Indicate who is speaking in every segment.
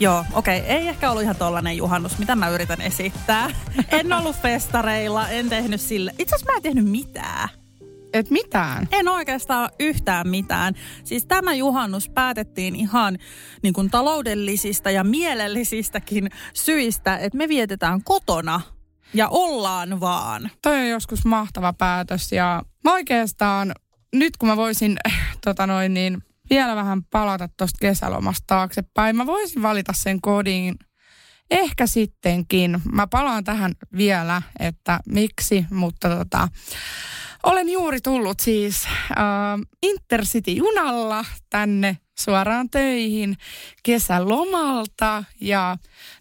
Speaker 1: Joo, okei. Okay. Ei ehkä ollut ihan tollanen juhannus, mitä mä yritän esittää. En ollut festareilla, en tehnyt sille. Itse asiassa mä en tehnyt mitään.
Speaker 2: Et mitään.
Speaker 1: En oikeastaan yhtään mitään. Siis tämä juhannus päätettiin ihan niin kuin taloudellisista ja mielellisistäkin syistä, että me vietetään kotona ja ollaan vaan.
Speaker 2: Toi on joskus mahtava päätös ja mä oikeastaan nyt kun mä voisin tota noin niin, vielä vähän palata tuosta kesälomasta taaksepäin, mä voisin valita sen kodin ehkä sittenkin. Mä palaan tähän vielä, että miksi, mutta tota, olen juuri tullut siis äh, Intercity-junalla tänne suoraan töihin kesälomalta. Ja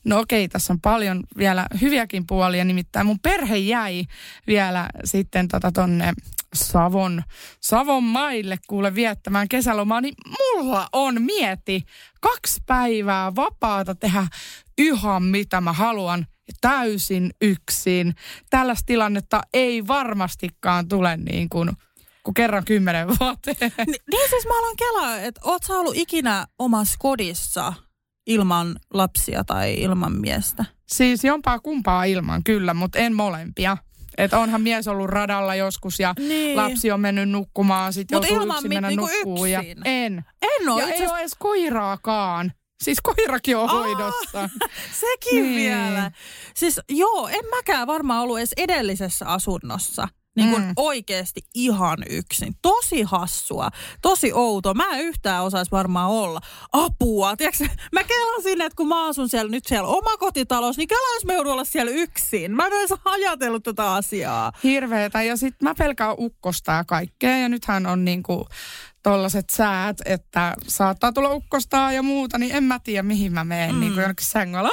Speaker 2: no okei, tässä on paljon vielä hyviäkin puolia, nimittäin mun perhe jäi vielä sitten tota tonne Savon, Savon maille kuule viettämään kesälomaa, niin mulla on mieti kaksi päivää vapaata tehdä ihan mitä mä haluan täysin yksin. Tällaista tilannetta ei varmastikaan tule niin kuin kuin kerran kymmenen vuoteen.
Speaker 1: Ni, niin siis mä aloin kelaa, että oot sä ollut ikinä omassa kodissa ilman lapsia tai ilman miestä?
Speaker 2: Siis jompaa kumpaa ilman, kyllä, mutta en molempia. Että onhan mies ollut radalla joskus ja niin. lapsi on mennyt nukkumaan, sitten joutuu yksin mit, mennä niinku nukkuun. Ja en.
Speaker 1: En ole.
Speaker 2: Ja ei ole edes koiraakaan. Siis koirakin on Aa, hoidossa.
Speaker 1: Sekin niin. vielä. Siis joo, en mäkään varmaan ollut edes edellisessä asunnossa. Niin kuin mm. oikeasti ihan yksin. Tosi hassua, tosi outo. Mä en yhtään osaisi varmaan olla. Apua, tiedätkö, mä kelasin, että kun mä asun siellä nyt siellä omakotitalous, niin kela jos mä joudun olla siellä yksin. Mä en edes ajatellut tätä asiaa.
Speaker 2: Hirveetä. Ja sit mä pelkään ukkosta ja kaikkea. Ja nythän on niinku tollaset säät, että saattaa tulla ukkostaa ja muuta, niin en mä tiedä mihin mä menen. Mm. Niin kuin jonnekin sängyllä.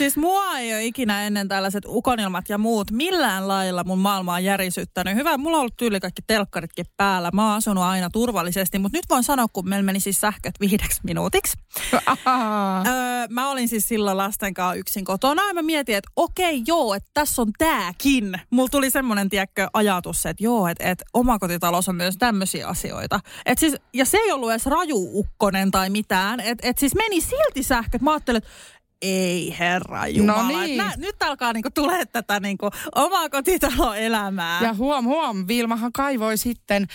Speaker 1: Siis mua ei ole ikinä ennen tällaiset ukonilmat ja muut millään lailla mun maailmaa järisyttänyt. Hyvä, mulla on ollut tyyli kaikki telkkaritkin päällä. Mä oon asunut aina turvallisesti, mutta nyt voin sanoa, kun meillä meni siis sähköt viideksi minuutiksi. öö, mä olin siis silloin lasten kanssa yksin kotona ja mä mietin, että okei joo, että tässä on tääkin. Mulla tuli semmoinen, tiedätkö, ajatus, että joo, että, että omakotitalous on myös tämmöisiä asioita. Et siis, ja se ei ollut edes rajuukkonen tai mitään. Että et siis meni silti sähköt. Mä ajattelin, että ei herra Jumala. No niin. Nä, nyt alkaa niinku tulee tätä niinku omaa kotitaloelämää.
Speaker 2: Ja huom huom, Vilmahan kaivoi sitten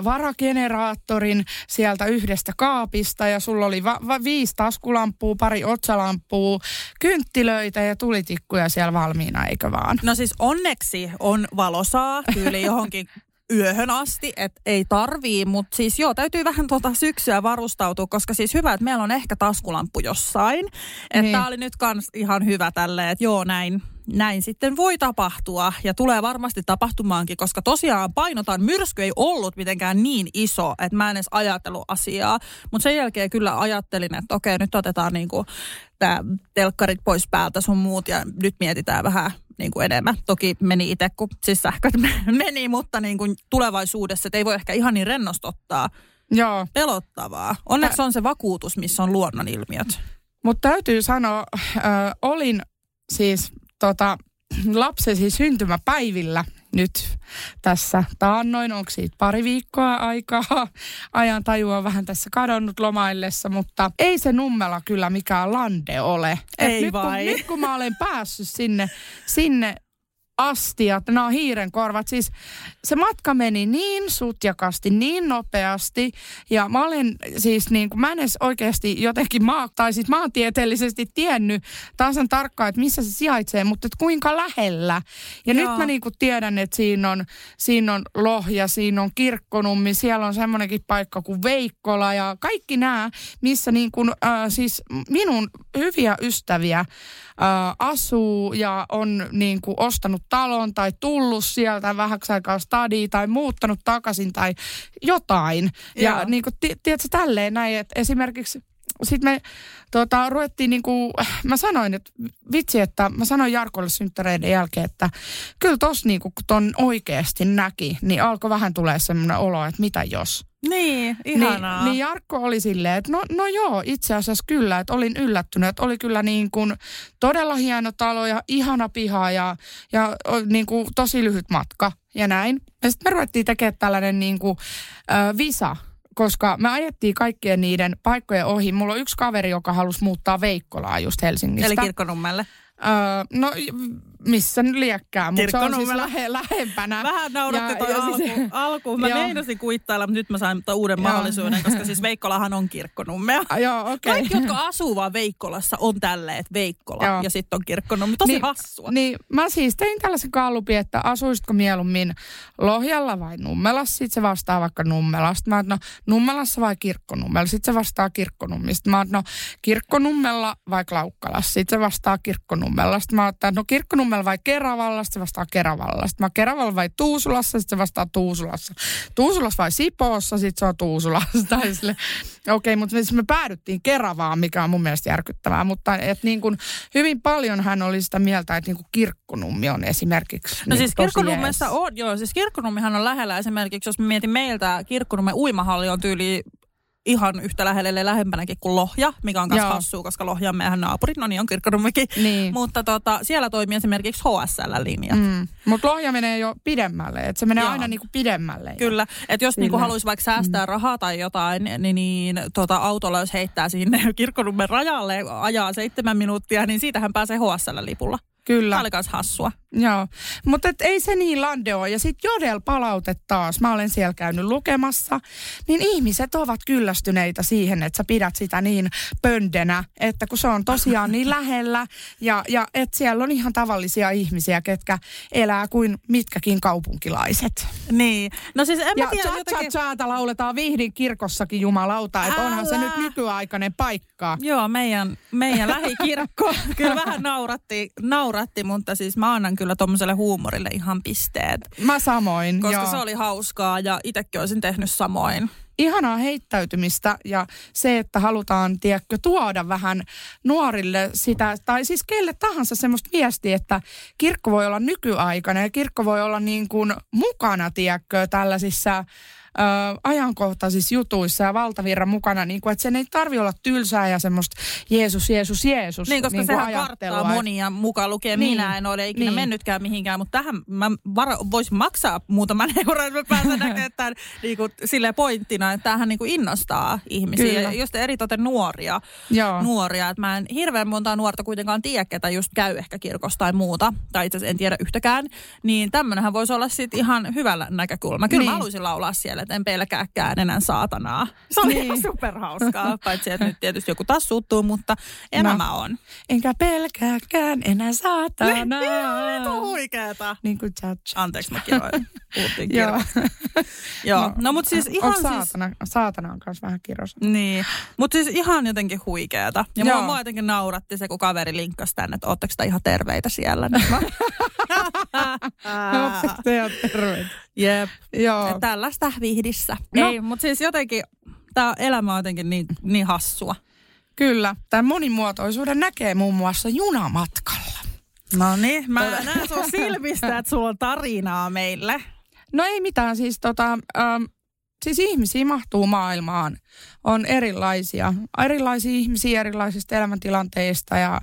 Speaker 2: ö, varageneraattorin sieltä yhdestä kaapista ja sulla oli va- va- viisi taskulampua, pari otsalampua, kynttilöitä ja tulitikkuja siellä valmiina, eikö vaan?
Speaker 1: No siis onneksi on valosaa tyyli johonkin yöhön asti, että ei tarvii, mutta siis joo, täytyy vähän tuota syksyä varustautua, koska siis hyvä, että meillä on ehkä taskulamppu jossain. Että niin. tämä oli nyt kans ihan hyvä tälleen, että joo näin, näin sitten voi tapahtua ja tulee varmasti tapahtumaankin, koska tosiaan painotan, myrsky ei ollut mitenkään niin iso, että mä en edes ajatellut asiaa. Mutta sen jälkeen kyllä ajattelin, että okei, nyt otetaan niinku tämä telkkarit pois päältä sun muut ja nyt mietitään vähän niin kuin enemmän. Toki meni itse, kun siis sähköt meni, mutta niin kuin tulevaisuudessa, että ei voi ehkä ihan niin rennostottaa.
Speaker 2: Joo.
Speaker 1: Pelottavaa. Onneksi on se vakuutus, missä on luonnonilmiöt.
Speaker 2: Mutta täytyy sanoa, äh, olin siis tota, lapsesi syntymäpäivillä nyt tässä taannoin, onko siitä pari viikkoa aikaa. Ajan tajua vähän tässä kadonnut lomaillessa, mutta ei se Nummela kyllä mikään lande ole.
Speaker 1: Ei
Speaker 2: nyt,
Speaker 1: vai?
Speaker 2: Kun, nyt kun mä olen päässyt sinne, sinne astiat, nämä on hiirenkorvat. Siis se matka meni niin sutjakasti, niin nopeasti. Ja mä olen siis niin kuin, mä en edes oikeasti jotenkin maa, tai siis maantieteellisesti tiennyt tasan tarkkaan, että missä se sijaitsee, mutta että kuinka lähellä. Ja Joo. nyt mä niin kuin tiedän, että siinä on, siinä on Lohja, siinä on Kirkkonummi, siellä on semmoinenkin paikka kuin Veikkola ja kaikki nämä, missä niin kuin, äh, siis minun hyviä ystäviä äh, asuu ja on niin kuin ostanut talon tai tullut sieltä vähäksi aikaa stadiin tai muuttanut takaisin tai jotain. Joo. Ja niin kuin, tiedätkö, tälleen näin, että esimerkiksi sitten me tota, ruvettiin niinku, mä sanoin, että vitsi, että mä sanoin Jarkolle synttäreiden jälkeen, että kyllä tos niinku, kun ton oikeasti näki, niin alkoi vähän tulee semmoinen olo, että mitä jos.
Speaker 1: Niin, ihanaa.
Speaker 2: Niin, niin Jarkko oli silleen, että no, no joo, itse asiassa kyllä, että olin yllättynyt, että oli kyllä niin kuin todella hieno talo ja ihana piha ja, ja niin kuin tosi lyhyt matka ja näin. Ja sitten me ruvettiin tekemään tällainen niin kuin, äh, visa, koska me ajettiin kaikkien niiden paikkojen ohi. Mulla on yksi kaveri, joka halusi muuttaa Veikkolaa just Helsingistä.
Speaker 1: Eli kirkkonummelle.
Speaker 2: Öö, no missä nyt liekkää, mutta se on siis lähe, lähempänä.
Speaker 1: Vähän nauratti
Speaker 2: Ja-
Speaker 1: toi
Speaker 2: ja
Speaker 1: alku,
Speaker 2: siis-
Speaker 1: alkuun. Mä
Speaker 2: Joo.
Speaker 1: meinasin kuittailla, mutta nyt mä sain uuden
Speaker 2: Joo.
Speaker 1: mahdollisuuden, koska siis Veikkolahan on kirkkonummea.
Speaker 2: Ah, Joo, okei.
Speaker 1: Kaikki, jotka asuu vaan Veikkolassa, on tälleen, että Veikkola
Speaker 2: Joo.
Speaker 1: ja sitten on kirkkonummi. Tosi
Speaker 2: Niin,
Speaker 1: hassua.
Speaker 2: Niin, mä siis tein tällaisen kallupin, että asuisitko mieluummin Lohjalla vai Nummelassa. Sitten se vastaa vaikka Nummelasta. Mä oon, no Nummelassa vai Kirkkonummella. Sitten se vastaa Kirkkonummista. Mä oon, no Kirkkonummella vai Klaukkalassa. Sitten se vastaa Kirkkonummella. Sitten mä oon, no Kirkkonummella vai Keravalla. Sitten se vastaa Keravalla. Sitten mä oon Keravalla vai Tuusulassa. Sitten se vastaa Tuusulassa. Tuusulassa vai Sipoossa. Sitten se on Tuusulassa. Okei, okay, mutta siis me päädyttiin Keravaan, mikä on mun mielestä järkyttävää. Mutta et niin kuin, hyvin paljon hän oli sitä mieltä, että niin kuin Kirkkonummi on esimerkiksi
Speaker 1: No
Speaker 2: niin
Speaker 1: siis kirkkonummessa on, joo, siis kirkkonummihan on lähellä esimerkiksi, jos mietin meiltä, kirkkonummen uimahalli on tyyli ihan yhtä lähellä, ellei lähempänäkin kuin Lohja, mikä on myös hassua, koska Lohja on meidän naapuri, no niin on kirkkonummikin.
Speaker 2: Niin.
Speaker 1: Mutta tota, siellä toimii esimerkiksi HSL-linjat.
Speaker 2: Mm. Mutta Lohja menee jo pidemmälle, että se menee
Speaker 1: Joo.
Speaker 2: aina niin kuin pidemmälle.
Speaker 1: Kyllä, että jos niinku haluaisi vaikka säästää rahaa tai jotain, niin, niin tota, autolla jos heittää sinne kirkkonummen rajalle, ajaa seitsemän minuuttia, niin siitähän pääsee HSL-lipulla.
Speaker 2: Kyllä.
Speaker 1: Tämä oli myös hassua.
Speaker 2: Joo, mutta et ei se niin lande ole. Ja sitten Jodel palaute taas, mä olen siellä käynyt lukemassa, niin ihmiset ovat kyllästyneitä siihen, että sä pidät sitä niin pöndenä, että kun se on tosiaan niin lähellä ja, ja että siellä on ihan tavallisia ihmisiä, ketkä elää kuin mitkäkin kaupunkilaiset.
Speaker 1: Niin. No siis en mä
Speaker 2: Ja
Speaker 1: tiedä
Speaker 2: cha
Speaker 1: jotenkin...
Speaker 2: lauletaan Vihdin kirkossakin jumalauta, että onhan se nyt nykyaikainen paikka.
Speaker 1: Joo, meidän, meidän lähikirkko kyllä vähän nauratti, nauratti, mutta siis mä annan kyllä tuommoiselle huumorille ihan pisteet.
Speaker 2: Mä samoin,
Speaker 1: Koska
Speaker 2: joo.
Speaker 1: se oli hauskaa ja itsekin olisin tehnyt samoin.
Speaker 2: ihanaa heittäytymistä ja se, että halutaan, tiedätkö, tuoda vähän nuorille sitä, tai siis kelle tahansa semmoista viestiä, että kirkko voi olla nykyaikainen ja kirkko voi olla niin kuin mukana, tiedätkö, tällaisissa ö, ajankohtaisissa jutuissa ja valtavirran mukana, niin kuin, että sen ei tarvi olla tylsää ja semmoista Jeesus, Jeesus, Jeesus
Speaker 1: Niin, koska
Speaker 2: niin
Speaker 1: sehän karttaa monia mukaan lukien
Speaker 2: Niin,
Speaker 1: minä. En ole ikinä
Speaker 2: niin.
Speaker 1: mennytkään mihinkään, mutta tähän mä varo, voisin maksaa muutaman euron, että mä pääsen näkemään tämän niin kuin, silleen pointtina, että tämähän niin kuin innostaa ihmisiä.
Speaker 2: Kyllä.
Speaker 1: Ja just eritoten nuoria.
Speaker 2: Joo.
Speaker 1: nuoria. Että mä en hirveän montaa nuorta kuitenkaan tiedä, ketä just käy ehkä kirkossa tai muuta. Tai itse asiassa en tiedä yhtäkään. Niin tämmönenhän voisi olla sitten ihan hyvällä näkökulma. Kyllä
Speaker 2: Niin.
Speaker 1: mä haluaisin laulaa siellä, että en pelkääkään enää saatanaa. Se oli
Speaker 2: Niin.
Speaker 1: superhauskaa. Paitsi, että nyt tietysti joku taas suuttuu, mutta elämä
Speaker 2: No.
Speaker 1: on.
Speaker 2: Enkä pelkääkään enää saatanaa.
Speaker 1: Vitu huikeeta.
Speaker 2: Niin kuin cha.
Speaker 1: Anteeksi, mä kiroin. Puhuttiin
Speaker 2: Joo.
Speaker 1: Joo, no, no mutta siis ihan siis...
Speaker 2: saatana, saatana on kanssa vähän kiros.
Speaker 1: Niin, mutta siis ihan jotenkin huikeeta. Ja mua, mua jotenkin nauratti se, kun kaveri linkkasi tänne, että ootteko te ihan terveitä siellä. Niin mä...
Speaker 2: Ihan terveet?
Speaker 1: Jep,
Speaker 2: Joo.
Speaker 1: Et tällaista vihdissä.
Speaker 2: No.
Speaker 1: Ei, mutta siis jotenkin tämä elämä on jotenkin niin, niin hassua.
Speaker 2: Kyllä. Tämän monimuotoisuuden näkee muun muassa junamatkalla.
Speaker 1: No niin, mä näen sun silmistä, että sulla on tarinaa meille.
Speaker 2: No ei mitään, siis tota, ähm, siis ihmisiä mahtuu maailmaan. On erilaisia, erilaisia ihmisiä erilaisista elämäntilanteista ja,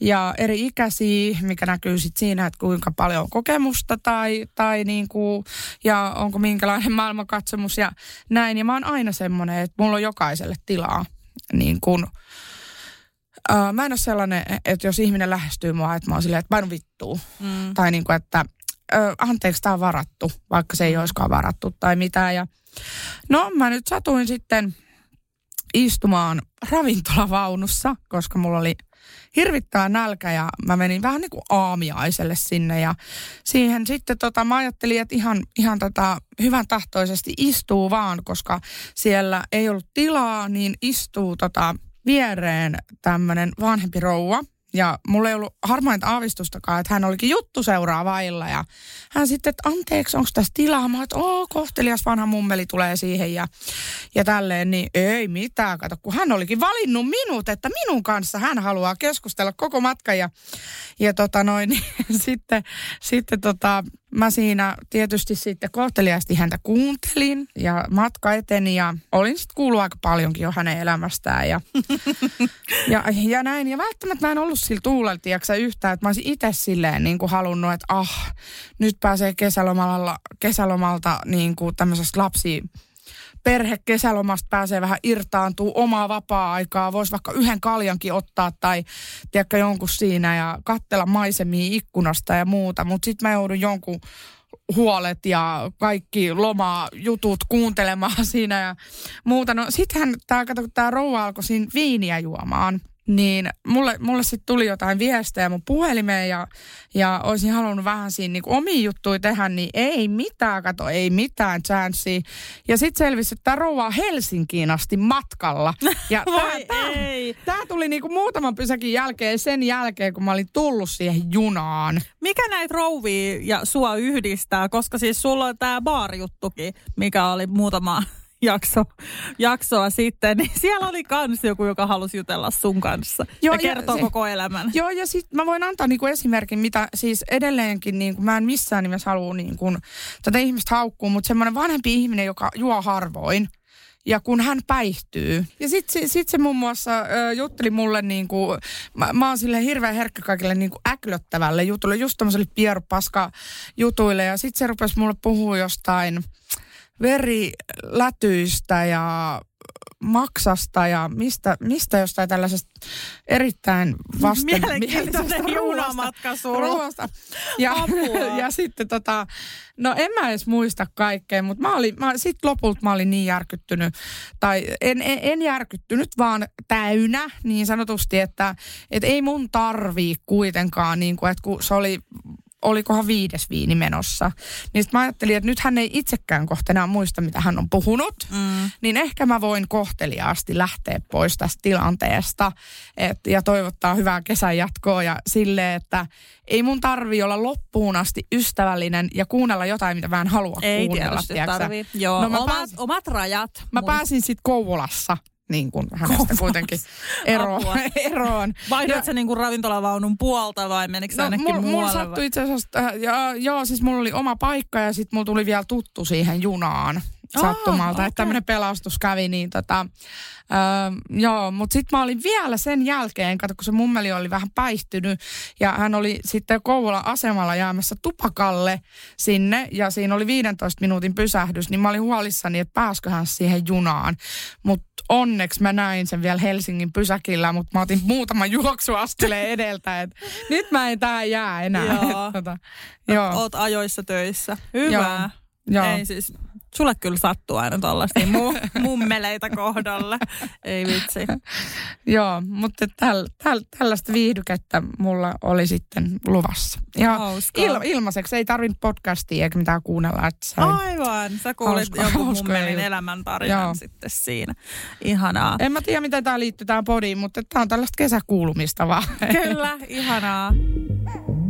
Speaker 2: ja eri ikäisiä, mikä näkyy sit siinä, että kuinka paljon on kokemusta tai, tai niin kuin, ja onko minkälainen maailmankatsomus ja näin. Ja mä oon aina semmoinen, että mulla on jokaiselle tilaa niin kuin, Uh, mä en ole sellainen, että jos ihminen lähestyy mua, että mä oon silleen, että painu vittuu.
Speaker 1: Mm.
Speaker 2: Tai niin kuin, että ö, anteeksi, tämä on varattu, vaikka se ei olisikaan varattu tai mitään. Ja, no mä nyt satuin sitten istumaan ravintolavaunussa, koska mulla oli hirvittää nälkä ja mä menin vähän niin kuin aamiaiselle sinne. Ja siihen sitten tota, mä ajattelin, että ihan, ihan tota, hyvän tahtoisesti istuu vaan, koska siellä ei ollut tilaa, niin istuu tota, viereen tämmöinen vanhempi rouva, Ja mulla ei ollut harmainta aavistustakaan, että hän olikin juttu seuraavailla. Ja hän sitten, että anteeksi, onko tässä tilaa? Mä että oo, kohtelias vanha mummeli tulee siihen ja, ja tälleen. Niin ei mitään, kato, kun hän olikin valinnut minut, että minun kanssa hän haluaa keskustella koko matkan. Ja, ja tota noin, niin sitten, sitten tota, mä siinä tietysti sitten kohteliaasti häntä kuuntelin ja matka eteni ja olin sitten kuullut aika paljonkin jo hänen elämästään ja, ja, ja näin. Ja välttämättä mä en ollut sillä tuulella, tiiäksä, yhtään, että mä olisin itse silleen niin kuin halunnut, että ah, nyt pääsee kesälomalla, kesälomalta niin kuin tämmöisestä lapsi perhe kesälomasta pääsee vähän irtaantuu omaa vapaa-aikaa, voisi vaikka yhden kaljankin ottaa tai tiedätkö, jonkun siinä ja katsella maisemia ikkunasta ja muuta, mutta sitten mä joudun jonkun huolet ja kaikki lomaa jutut kuuntelemaan siinä ja muuta. No sittenhän tämä, kato, tämä rouva alkoi siinä viiniä juomaan niin mulle, mulle sitten tuli jotain viestejä mun puhelimeen ja, ja olisin halunnut vähän siinä niin omia juttuja tehdä, niin ei mitään, kato, ei mitään chanssiä. Ja sitten selvisi, että tämä rouva Helsinkiin asti matkalla. Ja tämä tuli niin kuin muutaman pysäkin jälkeen sen jälkeen, kun mä olin tullut siihen junaan.
Speaker 1: Mikä näitä rouvia ja sua yhdistää? Koska siis sulla on tämä baarijuttukin, mikä oli muutama jakso, jaksoa sitten, niin siellä oli kans joku, joka halusi jutella sun kanssa joo, ja kertoo ja, koko elämän.
Speaker 2: Joo, ja sitten mä voin antaa niinku esimerkin, mitä siis edelleenkin, niinku, mä en missään nimessä halua niinku, tätä ihmistä haukkua, mutta semmoinen vanhempi ihminen, joka juo harvoin, ja kun hän päihtyy. Ja sitten sit se muun muassa ö, jutteli mulle niin kuin, mä, mä oon sille hirveän herkkä kaikille niin kuin äklöttävälle jutulle, just tämmöiselle pierupaska jutuille. Ja sitten se rupesi mulle puhua jostain, verilätyistä ja maksasta ja mistä, mistä jostain tällaisesta erittäin vasten
Speaker 1: Mielenkiintoinen junamatka
Speaker 2: ruoasta. Ja, ja sitten tota, no en mä edes muista kaikkea, mutta mä olin, mä, sit lopulta mä olin niin järkyttynyt, tai en, en, en järkyttynyt, vaan täynä niin sanotusti, että et ei mun tarvii kuitenkaan, niin kuin, että kun se oli olikohan viides viini menossa. Niin sitten mä ajattelin, että nyt hän ei itsekään kohta enää muista, mitä hän on puhunut. Mm. Niin ehkä mä voin kohteliaasti lähteä pois tästä tilanteesta et, ja toivottaa hyvää kesän jatkoa ja sille, että ei mun tarvi olla loppuun asti ystävällinen ja kuunnella jotain, mitä mä en halua
Speaker 1: ei
Speaker 2: kuunnella.
Speaker 1: Ei tarvii. Joo, no, mä omat, pääs, omat rajat.
Speaker 2: Mä mun... pääsin sitten Kouvolassa niin kuin hänestä kuitenkin ero, eroon.
Speaker 1: Vaihdoit sä niin kuin ravintolavaunun puolta vai menikö no, ainakin
Speaker 2: mulla,
Speaker 1: muualle?
Speaker 2: Mulla sattui itse asiassa, äh, ja, joo, siis mulla oli oma paikka ja sitten mulla tuli vielä tuttu siihen junaan sattumalta, okay. että tämmöinen pelastus kävi, niin tota, öö, joo, mutta sitten mä olin vielä sen jälkeen, kato kun se mummeli oli vähän päihtynyt ja hän oli sitten Kouvolan asemalla jäämässä tupakalle sinne ja siinä oli 15 minuutin pysähdys, niin mä olin huolissani, että pääskö hän siihen junaan, mutta onneksi mä näin sen vielä Helsingin pysäkillä, mutta mä otin muutaman juoksuasteleen edeltä, että nyt mä en tähän jää enää.
Speaker 1: Joo. tota, joo. Oot ajoissa töissä. Hyvä. Joo. Ei siis Sulle kyllä sattuu aina tuollaisia mu- mummeleita kohdalle. Ei vitsi.
Speaker 2: Joo, mutta täl, täl, tällaista viihdykettä mulla oli sitten luvassa. Ja il, ilmaiseksi ei tarvinnut podcastia eikä mitään kuunnella. Että
Speaker 1: sain Aivan, sä kuulit hauska, jonkun mummelin elämäntarinan Joo. sitten siinä. Ihanaa.
Speaker 2: En mä tiedä, miten tämä liittyy tähän podiin, mutta tämä on tällaista kesäkuulumista vaan.
Speaker 1: Kyllä, ihanaa.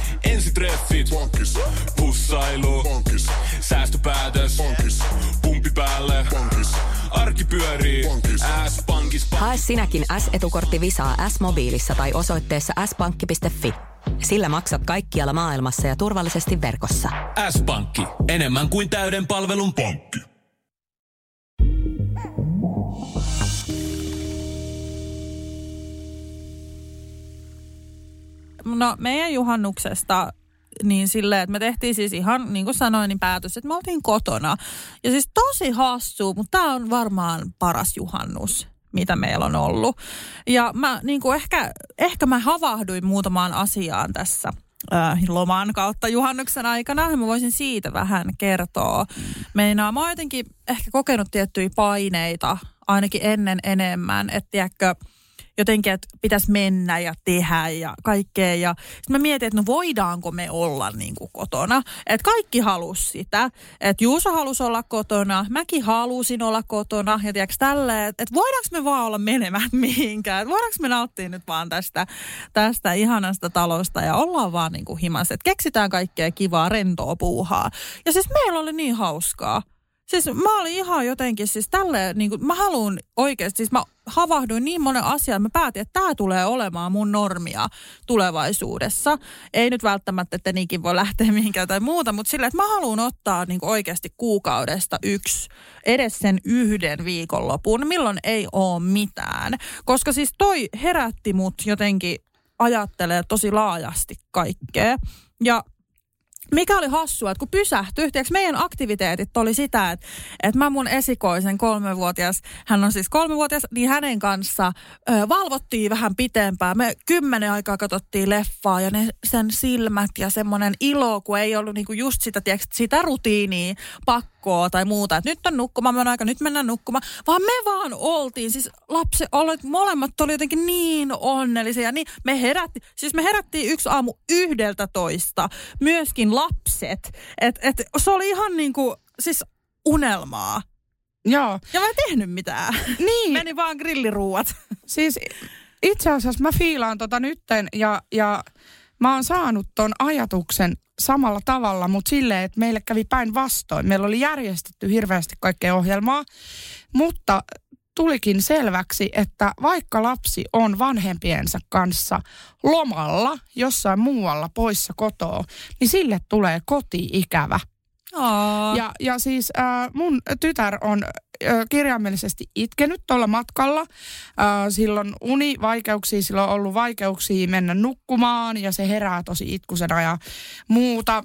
Speaker 3: Ensitreffit. Bonkis. Pussailu. Bonkis Säästöpäätös. Pankis. Pumpi päälle. Pankis. Arki pyörii. Pankis. S-pankis.
Speaker 4: Hae sinäkin S-etukortti Visaa S-mobiilissa tai osoitteessa s-pankki.fi. Sillä maksat kaikkialla maailmassa ja turvallisesti verkossa.
Speaker 3: S-pankki. Enemmän kuin täyden palvelun pankki.
Speaker 1: No meidän juhannuksesta niin silleen, että me tehtiin siis ihan, niin kuin sanoin, niin päätös, että me oltiin kotona. Ja siis tosi hassu, mutta tämä on varmaan paras juhannus mitä meillä on ollut. Ja mä niin kuin ehkä, ehkä mä havahduin muutamaan asiaan tässä äh, loman kautta juhannuksen aikana. Mä voisin siitä vähän kertoa. Meinaa, mä oon jotenkin ehkä kokenut tiettyjä paineita ainakin ennen enemmän. Että tiedätkö, jotenkin, että pitäisi mennä ja tehdä ja kaikkea. Ja sitten mä mietin, että no voidaanko me olla niin kuin kotona. Että kaikki halusi sitä. Että Juuso halusi olla kotona, mäkin halusin olla kotona. Ja tiedätkö tälleen, että, että voidaanko me vaan olla menemään mihinkään. Että voidaanko me nauttia nyt vaan tästä, tästä ihanasta talosta ja ollaan vaan niin kuin himas. Että keksitään kaikkea kivaa, rentoa puuhaa. Ja siis meillä oli niin hauskaa. Siis mä olin ihan jotenkin siis tälleen, niin kuin, mä haluan oikeasti, siis mä havahduin niin monen asian, mä päätin, että tämä tulee olemaan mun normia tulevaisuudessa. Ei nyt välttämättä, että niinkin voi lähteä mihinkään tai muuta, mutta silleen, että mä haluan ottaa niin oikeasti kuukaudesta yksi, edes sen yhden viikonlopun, milloin ei ole mitään. Koska siis toi herätti mut jotenkin ajattelee tosi laajasti kaikkea. Ja mikä oli hassua, että kun pysähtyi, tiiäks, meidän aktiviteetit oli sitä, että, että mä mun esikoisen kolmevuotias, hän on siis kolmevuotias, niin hänen kanssa ö, valvottiin vähän pitempään. Me kymmenen aikaa katsottiin leffaa ja ne, sen silmät ja semmoinen ilo, kun ei ollut niinku just sitä, tiiäks, sitä rutiinia, pakkoa tai muuta, että nyt on nukkumaan, aika, nyt mennään nukkumaan, vaan me vaan oltiin, siis lapsi, olet, molemmat oli jotenkin niin onnellisia, niin me herätti, siis me herättiin yksi aamu yhdeltä toista, myöskin lapset. Et, et, se oli ihan niin kuin, siis unelmaa.
Speaker 2: Joo.
Speaker 1: Ja mä en tehnyt mitään.
Speaker 2: Niin.
Speaker 1: Meni vaan grilliruuat.
Speaker 2: Siis itse asiassa mä fiilaan tota nytten ja, ja mä oon saanut ton ajatuksen samalla tavalla, mutta silleen, että meille kävi päinvastoin. Meillä oli järjestetty hirveästi kaikkea ohjelmaa, mutta tulikin selväksi, että vaikka lapsi on vanhempiensa kanssa lomalla jossain muualla poissa kotoa, niin sille tulee koti-ikävä.
Speaker 1: Aa.
Speaker 2: Ja, ja siis äh, mun tytär on äh, kirjaimellisesti itkenyt tuolla matkalla. Äh, silloin univaikeuksia, sillä on ollut vaikeuksia mennä nukkumaan ja se herää tosi itkusena ja muuta.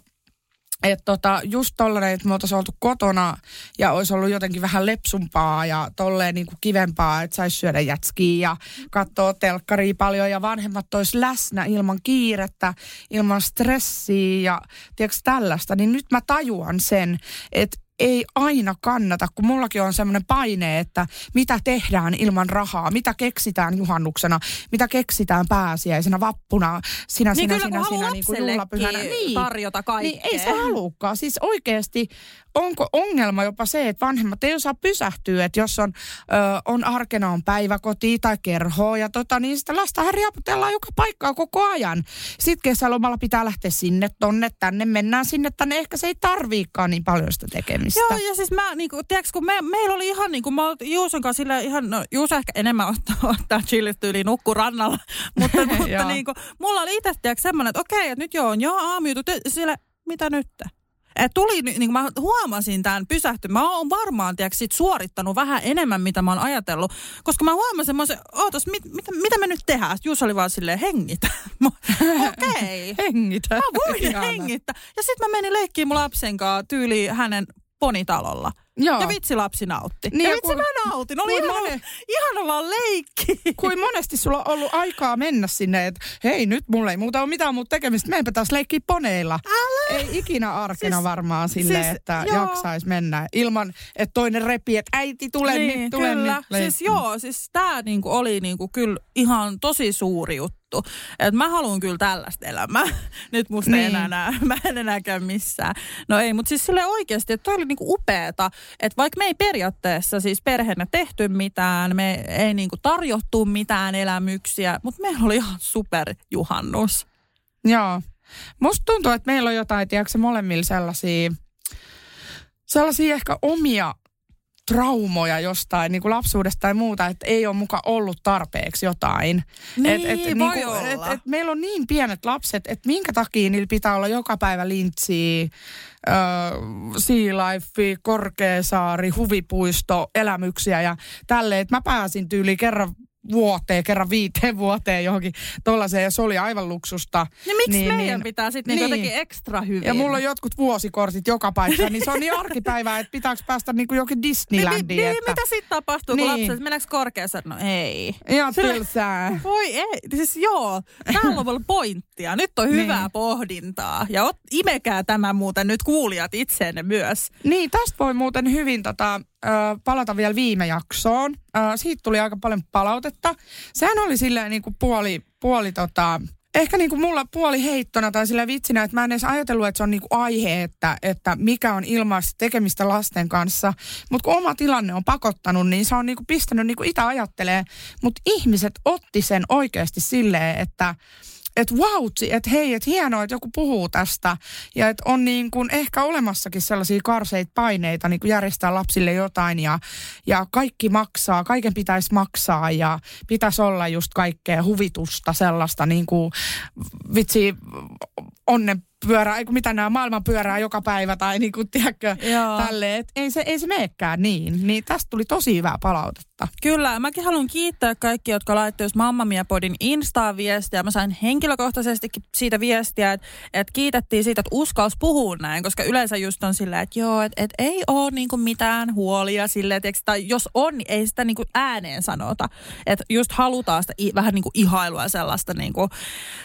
Speaker 2: Että tota, just tollainen, että me oltaisiin oltu kotona ja olisi ollut jotenkin vähän lepsumpaa ja tolleen niin kuin kivempaa, että saisi syödä jätskiä ja katsoa telkkaria paljon ja vanhemmat olisi läsnä ilman kiirettä, ilman stressiä ja tiedätkö tällaista. Niin nyt mä tajuan sen, että ei aina kannata, kun mullakin on semmoinen paine, että mitä tehdään ilman rahaa, mitä keksitään juhannuksena, mitä keksitään pääsiäisenä, vappuna, sinä,
Speaker 1: Niin
Speaker 2: sinä,
Speaker 1: kyllä,
Speaker 2: sinä, sinä, niin kuin juhlapyhänä.
Speaker 1: lapsellekin tarjota kaikkea.
Speaker 2: Niin, ei se halukaan. Siis oikeasti, onko ongelma jopa se, että vanhemmat ei osaa pysähtyä, että jos on, ö, on arkena on päiväkoti tai kerho ja tota, niin sitä lasta riaputellaan joka paikkaa koko ajan. Sitten kesälomalla pitää lähteä sinne, tonne, tänne, mennään sinne, tänne. Ehkä se ei tarviikaan niin paljon sitä tekemistä.
Speaker 1: Joo, ja siis mä, niinku, tiedätkö, kun me, meillä oli ihan niin kuin, mä Juuson kanssa sillä ihan, no Juuso ehkä enemmän ottaa, ottaa chillistyyliin nukku rannalla, mutta, mutta
Speaker 2: Joo.
Speaker 1: niin kuin, mulla oli itse tiedätkö, semmoinen, että okei, että nyt joo, on joo aamujutut, sillä mitä nyt? Et tuli, niin kuin mä huomasin tämän pysähty. Mä oon varmaan, tiedätkö, sit suorittanut vähän enemmän, mitä mä oon ajatellut. Koska mä huomasin, mä se, ootas, mit, mitä, mitä me nyt tehdään? Juus oli vaan silleen, hengitä. Okei.
Speaker 2: Hengitä.
Speaker 1: Mä voin
Speaker 2: Ihana.
Speaker 1: hengittää. Ja sitten mä menin leikkiin mun lapsen kanssa tyyliin hänen ponitalolla.
Speaker 2: Joo.
Speaker 1: Ja vitsi lapsi nautti.
Speaker 2: Niin,
Speaker 1: ja
Speaker 2: ja
Speaker 1: vitsi
Speaker 2: kun-
Speaker 1: mä nautin. Oli ihana,
Speaker 2: moni-
Speaker 1: ihana vaan leikki.
Speaker 2: Kuin monesti sulla on ollut aikaa mennä sinne, että hei nyt mulla ei muuta ole mitään muuta tekemistä, meenpä taas leikkiä poneilla.
Speaker 1: Älä.
Speaker 2: Ei ikinä arkena
Speaker 1: Siis-
Speaker 2: varmaan silleen,
Speaker 1: siis,
Speaker 2: että
Speaker 1: joo.
Speaker 2: jaksais mennä ilman, että toinen repii, että äiti tule
Speaker 1: niin,
Speaker 2: nyt, tule
Speaker 1: kyllä.
Speaker 2: nyt.
Speaker 1: Siis joo, siis tää niinku oli niinku kyllä ihan tosi suuri juttu. Et mä haluan kyllä tällaista elämää. Nyt musta niin. ei enää näe, mä en enää käy missään. No ei, mutta siis sille oikeasti, että toi oli niinku upeeta, että vaikka me ei periaatteessa siis perheenä tehty mitään, me ei niinku tarjottu mitään elämyksiä, mutta meillä oli ihan superjuhannus.
Speaker 2: Joo. Musta tuntuu, että meillä on jotain, tiedätkö molemmilla sellaisia sellaisia ehkä omia traumoja jostain niin kuin lapsuudesta tai muuta, että ei ole muka ollut tarpeeksi jotain.
Speaker 1: Niin, voi
Speaker 2: kuin,
Speaker 1: olla.
Speaker 2: et, et meillä on niin pienet lapset, että minkä takia niillä pitää olla joka päivä lintsiä, äh, sea life, Korkeasaari, huvipuisto, elämyksiä ja tälleen. Että mä pääsin tyyli kerran vuoteen, kerran viiteen vuoteen johonkin tollaiseen ja se oli aivan luksusta.
Speaker 1: Niin miksi niin, meidän niin, pitää sitten niin. jotenkin ekstra hyvin?
Speaker 2: Ja mulla on jotkut vuosikortit joka paikkaan, niin se on niin arkipäivää, että pitääkö päästä niinku jokin Disneylandiin.
Speaker 1: Niin,
Speaker 2: että...
Speaker 1: mitä sitten tapahtuu,
Speaker 2: Niin.
Speaker 1: kun lapset, meneekö korkeassa? No ei.
Speaker 2: Ihan tylsää.
Speaker 1: Voi ei, siis joo, täällä on pointtia. Nyt on hyvää
Speaker 2: Niin.
Speaker 1: pohdintaa. Ja ot, imekää tämä muuten nyt kuulijat itseenne myös.
Speaker 2: Niin, tästä voi muuten hyvin tota, palata vielä viime jaksoon. Siitä tuli aika paljon palautetta. Sehän oli silleen niin kuin puoli, puoli tota, ehkä niin kuin mulla puoli heittona tai sillä vitsinä, että mä en edes ajatellut, että se on niin kuin aihe, että, että mikä on ilmaista tekemistä lasten kanssa. Mutta kun oma tilanne on pakottanut, niin se on niin kuin pistänyt niin kuin itä ajattelee. Mutta ihmiset otti sen oikeasti silleen, että että vautsi, että hei, että hienoa, että joku puhuu tästä. Ja että on niin kuin ehkä olemassakin sellaisia karseita paineita niin kuin järjestää lapsille jotain ja, ja kaikki maksaa, kaiken pitäisi maksaa ja pitäisi olla just kaikkea huvitusta sellaista niin kuin vitsi onnen pyörää, eikö mitä nämä maailman pyörää joka päivä tai niin kuin, tiedätkö,
Speaker 1: Joo.
Speaker 2: tälleen. Et ei se, ei se meekään niin. Niin tästä tuli tosi hyvää palautetta.
Speaker 1: Kyllä, mäkin haluan kiittää kaikki, jotka laittoi just Mamma Mia Podin Instaan viestiä. Mä sain henkilökohtaisestikin siitä viestiä, että, että kiitettiin siitä, että uskalsi puhua näin, koska yleensä just on silleen, että joo, että, että ei ole niinku mitään huolia silleen, tiiäks, tai jos on, niin ei sitä niinku ääneen sanota. Että just halutaan sitä i, vähän niinku ihailua sellaista, niinku,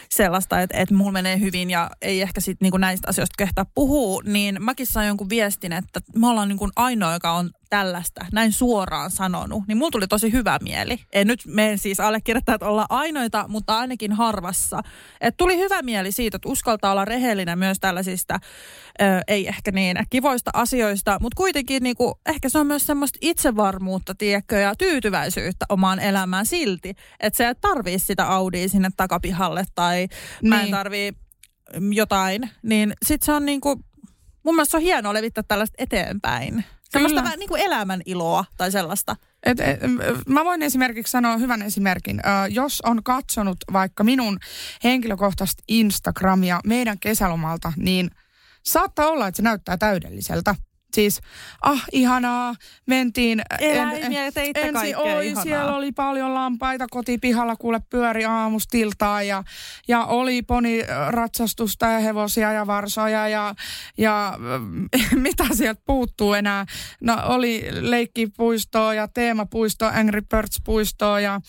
Speaker 1: sellaista että, että mulla menee hyvin ja ei ehkä sitten niinku näistä asioista kehtaa puhua, niin mäkin sain jonkun viestin, että me ollaan niinku ainoa, joka on tällaista näin suoraan sanonut, niin mulla tuli tosi hyvä mieli. En nyt mene siis allekirjoittaa, että ollaan ainoita, mutta ainakin harvassa. Et tuli hyvä mieli siitä, että uskaltaa olla rehellinen myös tällaisista, ö, ei ehkä niin kivoista asioista, mutta kuitenkin niinku, ehkä se on myös semmoista itsevarmuutta, tiedätkö, ja tyytyväisyyttä omaan elämään silti. Että se ei tarvii sitä Audia sinne takapihalle tai mä en
Speaker 2: Niin.
Speaker 1: tarvii jotain, niin sit se on niinku, mun mielestä se on hienoa levittää tällaista eteenpäin.
Speaker 2: Kyllä.
Speaker 1: vähän niin kuin elämän iloa tai sellaista.
Speaker 2: Et, et, mä voin esimerkiksi sanoa hyvän esimerkin. Ö, jos on katsonut vaikka minun henkilökohtaista Instagramia meidän kesälomalta, niin saattaa olla, että se näyttää täydelliseltä. Siis, ah, ihanaa, mentiin...
Speaker 1: Eläimiä ja teitte
Speaker 2: ensin
Speaker 1: kaikkea
Speaker 2: oli,
Speaker 1: ihanaa.
Speaker 2: siellä oli paljon lampaita kotipihalla, kuule pyöri aamustiltaan ja, ja oli poniratsastusta ja hevosia ja varsoja ja, ja mitä sieltä puuttuu enää. No oli leikkipuistoa ja teemapuistoa, Angry Birds-puistoa ja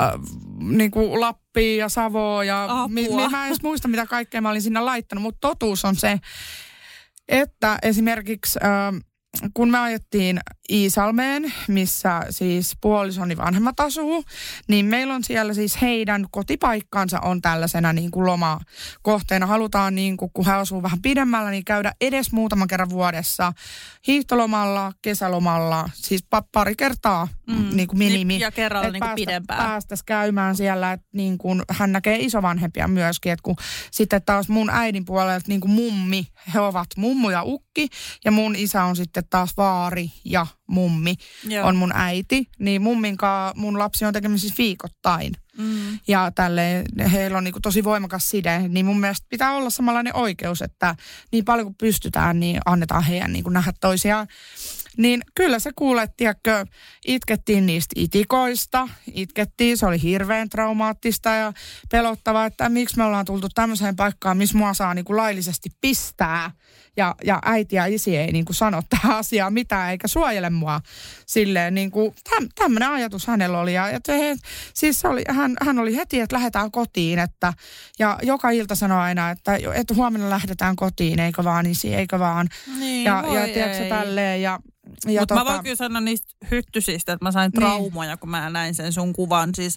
Speaker 2: äh, niin kuin Lappia ja Savoa ja mi, mi, mä en edes muista mitä kaikkea mä olin sinne laittanut, mutta totuus on se, että esimerkiksi äh, kun me ajettiin Iisalmeen, missä siis puolisoni vanhemmat asuu, niin meillä on siellä siis heidän kotipaikkansa on tällaisena niin kuin lomakohteena. Halutaan niin kuin, kun he asuu vähän pidemmällä, niin käydä edes muutaman kerran vuodessa hiihtolomalla, kesälomalla, siis pa- pari kertaa mm. niin kuin minimi.
Speaker 1: Ja kerralla niin kuin
Speaker 2: päästä-
Speaker 1: pidempään.
Speaker 2: Päästäisiin käymään siellä, että niin kuin hän näkee isovanhempia myöskin, että kun sitten taas mun äidin puolelta niin kuin mummi, he ovat mummu ja ukki, ja mun isä on sitten taas vaari ja mummi
Speaker 1: Joo.
Speaker 2: on mun äiti, niin mumminkaan mun lapsi on tekemisissä viikoittain.
Speaker 1: Mm.
Speaker 2: Ja tälle heillä on niin tosi voimakas side, niin mun mielestä pitää olla samanlainen oikeus, että niin paljon kuin pystytään, niin annetaan heidän niin nähdä toisiaan. Niin kyllä se kuulet, tiedätkö, itkettiin niistä itikoista, itkettiin, se oli hirveän traumaattista ja pelottavaa, että miksi me ollaan tultu tämmöiseen paikkaan, missä mua saa niin kuin laillisesti pistää. Ja, ja äiti ja isi ei niin kuin sano tähän asiaan mitään, eikä suojele mua silleen niin kuin, täm, tämmöinen ajatus hänellä oli. Ja, ja te, siis oli, hän, hän oli heti, että lähdetään kotiin, että, ja joka ilta sanoi aina, että, että huomenna lähdetään kotiin, eikö vaan isi, eikö vaan.
Speaker 1: Niin,
Speaker 2: ja, ja tiedätkö tälleen, ja,
Speaker 1: Mutta mä voin kyllä sanoa niistä hyttysistä, että mä sain
Speaker 2: Niin.
Speaker 1: traumoja, kun mä näin sen sun kuvan. Siis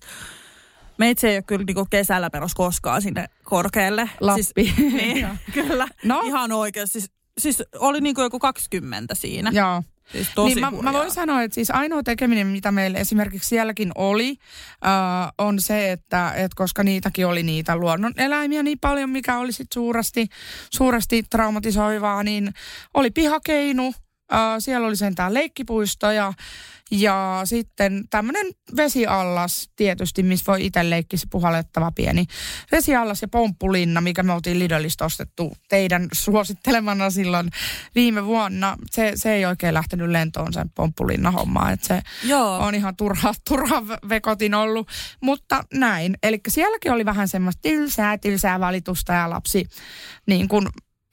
Speaker 1: meitsi ei ole kyllä niinku kesällä peros koskaan sinne korkealle.
Speaker 2: Lappi.
Speaker 1: Siis, niin, kyllä.
Speaker 2: No.
Speaker 1: Ihan oikeasti. Siis, siis oli niinku joku 20 siinä.
Speaker 2: Joo.
Speaker 1: Siis tosi
Speaker 2: niin mä, mä voin sanoa, että siis ainoa tekeminen, mitä meillä esimerkiksi sielläkin oli, äh, on se, että et koska niitäkin oli niitä luonnoneläimiä niin paljon, mikä oli sit suuresti, suuresti traumatisoivaa, niin oli pihakeinu, siellä oli sentään leikkipuisto ja, ja sitten tämmöinen vesiallas tietysti, missä voi itse leikkisi puhallettava pieni vesiallas ja pomppulinna, mikä me oltiin Lidlistä ostettu teidän suosittelemana silloin viime vuonna. Se, se ei oikein lähtenyt lentoon sen pomppulinna homma, että se
Speaker 1: Joo.
Speaker 2: on ihan turha, turha vekotin ollut, mutta näin. Eli sielläkin oli vähän semmoista tylsää, tylsää valitusta ja lapsi niin kuin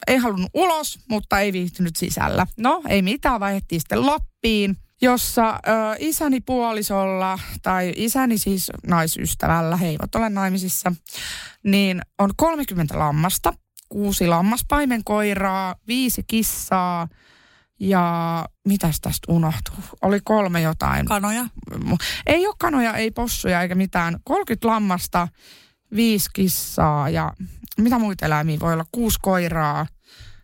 Speaker 2: ei halunnut ulos, mutta ei viihtynyt sisällä. No, ei mitään, vaihdettiin sitten Lappiin, jossa ö, isäni puolisolla, tai isäni siis naisystävällä, he eivät ole naimisissa, niin on 30 lammasta, kuusi lammaspaimenkoiraa, viisi kissaa ja mitäs tästä unohtuu? Oli kolme jotain.
Speaker 1: Kanoja?
Speaker 2: Ei ole kanoja, ei possuja eikä mitään. 30 lammasta, viisi kissaa ja mitä muita eläimiä voi olla? Kuusi koiraa.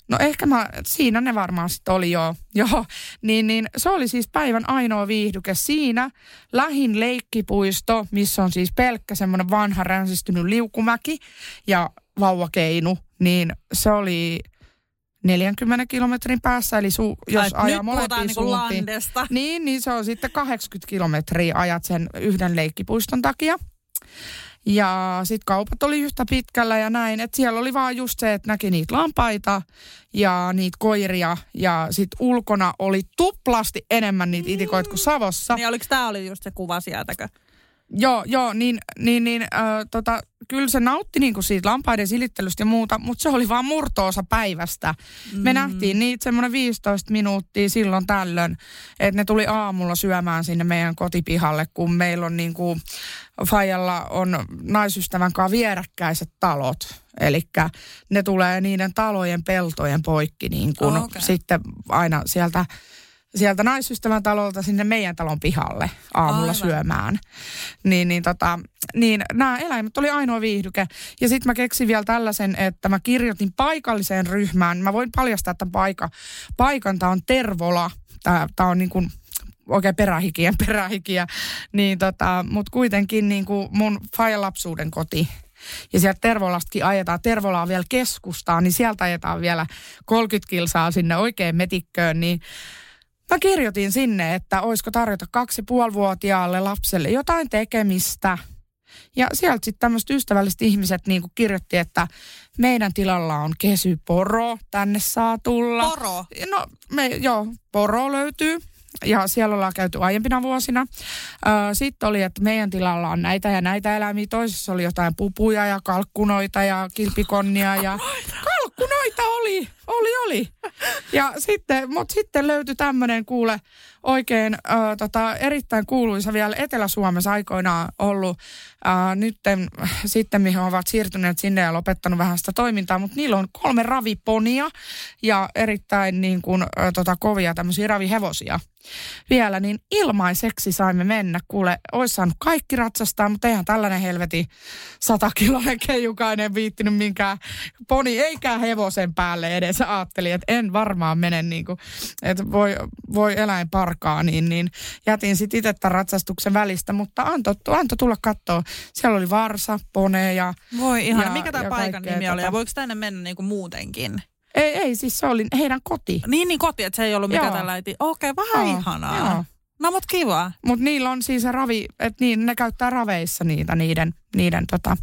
Speaker 2: No ehkä mä, siinä ne varmaan sitten oli jo. Joo, niin, niin se oli siis päivän ainoa viihdyke siinä. Lähin leikkipuisto, missä on siis pelkkä semmoinen vanha ränsistynyt liukumäki ja vauvakeinu, niin se oli 40 kilometrin päässä, eli su, jos
Speaker 1: Ai,
Speaker 2: ajaa molempiin
Speaker 1: niinku
Speaker 2: suuntiin. Niin, niin se on sitten 80 kilometriä ajat sen yhden leikkipuiston takia. Ja sitten kaupat oli yhtä pitkällä ja näin, että siellä oli vaan just se, että näki niitä lampaita ja niitä koiria ja sitten ulkona oli tuplasti enemmän niitä itikoita kuin Savossa.
Speaker 1: Niin oliko tämä oli just se kuva sieltäkö?
Speaker 2: Joo, joo, niin, niin, niin äh, tota, kyllä se nautti niinku siitä lampaiden silittelystä ja muuta, mutta se oli vaan murtoosa päivästä. Mm. Me nähtiin niitä semmoinen 15 minuuttia silloin tällöin, että ne tuli aamulla syömään sinne meidän kotipihalle, kun meillä on niinku, Fajalla on naisystävän kanssa vierekkäiset talot. Eli ne tulee niiden talojen peltojen poikki niin kuin
Speaker 1: Oh, okei.
Speaker 2: sitten aina sieltä sieltä naisystävän talolta sinne meidän talon pihalle aamulla
Speaker 1: Aivan.
Speaker 2: syömään. Niin, niin, tota, niin nämä eläimet oli ainoa viihdyke. Ja sitten mä keksin vielä tällaisen, että mä kirjoitin paikalliseen ryhmään. Mä voin paljastaa tämän paika, paikan. Tämä on Tervola. Tämä on niin kuin oikein perähikien perähikiä. Niin tota, mutta kuitenkin niin kuin mun faija lapsuuden koti. Ja sieltä Tervolastakin ajetaan, Tervola on vielä keskustaan, niin sieltä ajetaan vielä 30 kilsaa sinne oikein metikköön, niin Mä kirjoitin sinne, että olisiko tarjota kaksi puolivuotiaalle lapselle jotain tekemistä. Ja sieltä sitten tämmöiset ystävälliset ihmiset niin kirjoitti, että meidän tilalla on kesyporo, tänne saa tulla.
Speaker 1: Poro?
Speaker 2: No, me, joo, poro löytyy. Ja siellä ollaan käyty aiempina vuosina. Sitten oli, että meidän tilalla on näitä ja näitä eläimiä. Toisessa oli jotain pupuja ja kalkkunoita ja kilpikonnia. Ja kalkkunoita oli, oli, oli. Ja sitten, mutta sitten löytyi tämmöinen kuule oikein äh, tota, erittäin kuuluisa vielä Etelä-Suomessa aikoinaan ollut. Äh, nytten sitten mihin ovat siirtyneet sinne ja lopettanut vähän sitä toimintaa, mutta niillä on kolme raviponia ja erittäin niin kuin, äh, tota, kovia tämmöisiä ravihevosia vielä, niin ilmaiseksi saimme mennä. Kuule, olisi saanut kaikki ratsastaa, mutta eihän tällainen helveti satakiloinen keijukainen viittinyt minkään poni, eikä hevosen päälle edes. Ajattelin, että en varmaan mene niin kuin, että voi, voi eläin parkaa, niin, niin jätin sitten itse tämän ratsastuksen välistä, mutta antoi anto tulla katsoa. Siellä oli varsa, pone ja...
Speaker 1: Voi ihan.
Speaker 2: ja-
Speaker 1: Mikä tämä paikan nimi oli
Speaker 2: tota-
Speaker 1: ja voiko tänne mennä niinku muutenkin?
Speaker 2: Ei, ei, siis se oli heidän koti.
Speaker 1: Niin, niin koti, että se ei ollut mikään
Speaker 2: Joo.
Speaker 1: tällainen. Okei, okay, vähän
Speaker 2: Joo,
Speaker 1: ihanaa.
Speaker 2: joo.
Speaker 1: No mut kiva.
Speaker 2: Mutta niillä on siis se ravi, että niin, ne käyttää raveissa niitä niiden, niiden tota,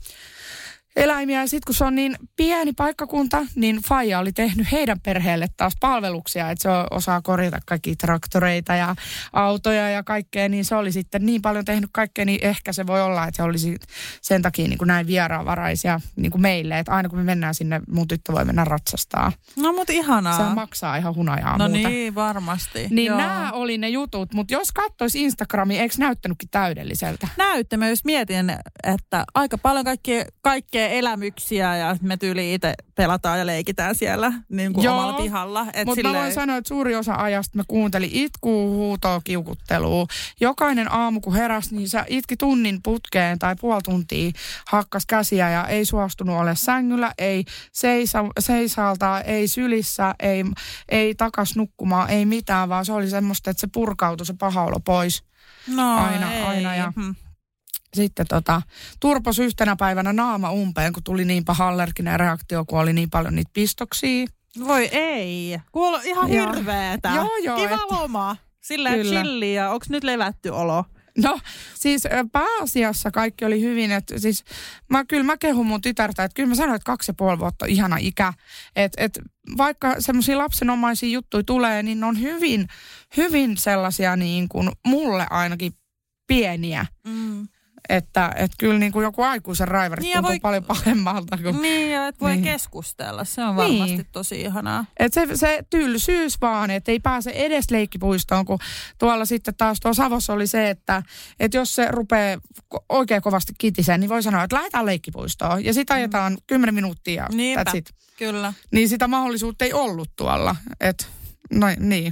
Speaker 2: eläimiä. Ja sitten kun se on niin pieni paikkakunta, niin Faija oli tehnyt heidän perheelle taas palveluksia, että se osaa korjata kaikki traktoreita ja autoja ja kaikkea, niin se oli sitten niin paljon tehnyt kaikkea, niin ehkä se voi olla, että se olisi sen takia niin kuin näin vieraanvaraisia niin kuin meille, että aina kun me mennään sinne, mun tyttö voi mennä ratsastaa.
Speaker 1: No mut ihanaa.
Speaker 2: Se maksaa ihan hunajaa
Speaker 1: no
Speaker 2: muuta.
Speaker 1: niin, varmasti.
Speaker 2: Niin
Speaker 1: Joo.
Speaker 2: nämä oli ne jutut, mutta jos katsoisi Instagramia, eikö näyttänytkin täydelliseltä?
Speaker 1: näytti. Mä just mietin, että aika paljon kaikkea, kaikkea elämyksiä ja me tyyli itse pelataan ja leikitään siellä niin kuin
Speaker 2: Joo,
Speaker 1: omalla pihalla.
Speaker 2: Mutta mä voin sanoa, että suuri osa ajasta mä kuuntelin itkuu, huutoa, kiukuttelua. Jokainen aamu kun heräs, niin sä itki tunnin putkeen tai puoli tuntia hakkas käsiä ja ei suostunut ole sängyllä, ei seisa, seisaltaa, ei sylissä, ei, ei takas nukkumaan, ei mitään, vaan se oli semmoista, että se purkautui se paha olo pois.
Speaker 1: no,
Speaker 2: aina,
Speaker 1: ei.
Speaker 2: aina ja-
Speaker 1: Hmm.
Speaker 2: Sitten tota, turpos yhtenä päivänä naama umpeen, kun tuli niin paha allerginen reaktio, kun oli niin paljon niitä pistoksia.
Speaker 1: Voi ei. Kuuluu ihan
Speaker 2: Joo.
Speaker 1: hirveetä.
Speaker 2: Joo, joo,
Speaker 1: Kiva
Speaker 2: että-
Speaker 1: loma. Silleen
Speaker 2: Kyllä.
Speaker 1: chilliä. Onko nyt levätty olo?
Speaker 2: No siis pääasiassa kaikki oli hyvin, että siis mä, kyllä mä kehun mun tytärtä, että kyllä mä sanoin, että kaksi ja puoli vuotta on ihana ikä. Että et, vaikka semmoisia lapsenomaisia juttuja tulee, niin ne on hyvin, hyvin sellaisia niin kuin mulle ainakin pieniä.
Speaker 1: Mm.
Speaker 2: Että et kyllä niin kuin joku aikuisen raivari
Speaker 1: Niin
Speaker 2: tuntuu
Speaker 1: voi-
Speaker 2: paljon pahemmalta. Kuin,
Speaker 1: Niin, ja et voi
Speaker 2: Niin.
Speaker 1: keskustella. Se on varmasti
Speaker 2: Niin.
Speaker 1: tosi ihanaa.
Speaker 2: Et se, se tylsyys vaan, että ei pääse edes leikkipuistoon, kun tuolla sitten taas tuossa Savossa oli se, että, että jos se rupeaa oikein kovasti kitiseen, niin voi sanoa, että lähdetään leikkipuistoon. Ja sitä ajetaan 10 minuuttia
Speaker 1: Mm. Niinpä.
Speaker 2: that's it.
Speaker 1: Kyllä.
Speaker 2: Niin sitä mahdollisuutta ei ollut tuolla. Et, no niin.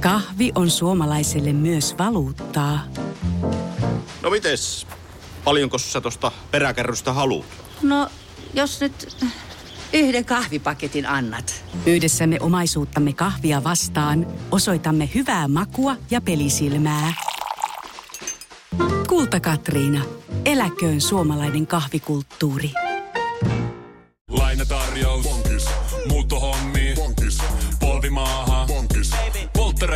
Speaker 5: Kahvi on suomalaiselle myös valuuttaa.
Speaker 6: No mites? Paljonko sä tosta peräkärrystä haluat?
Speaker 7: No, jos nyt yhden kahvipaketin annat.
Speaker 5: Yhdessämme omaisuuttamme kahvia vastaan osoitamme hyvää makua ja pelisilmää. Kulta Katriina. Eläköön suomalainen kahvikulttuuri.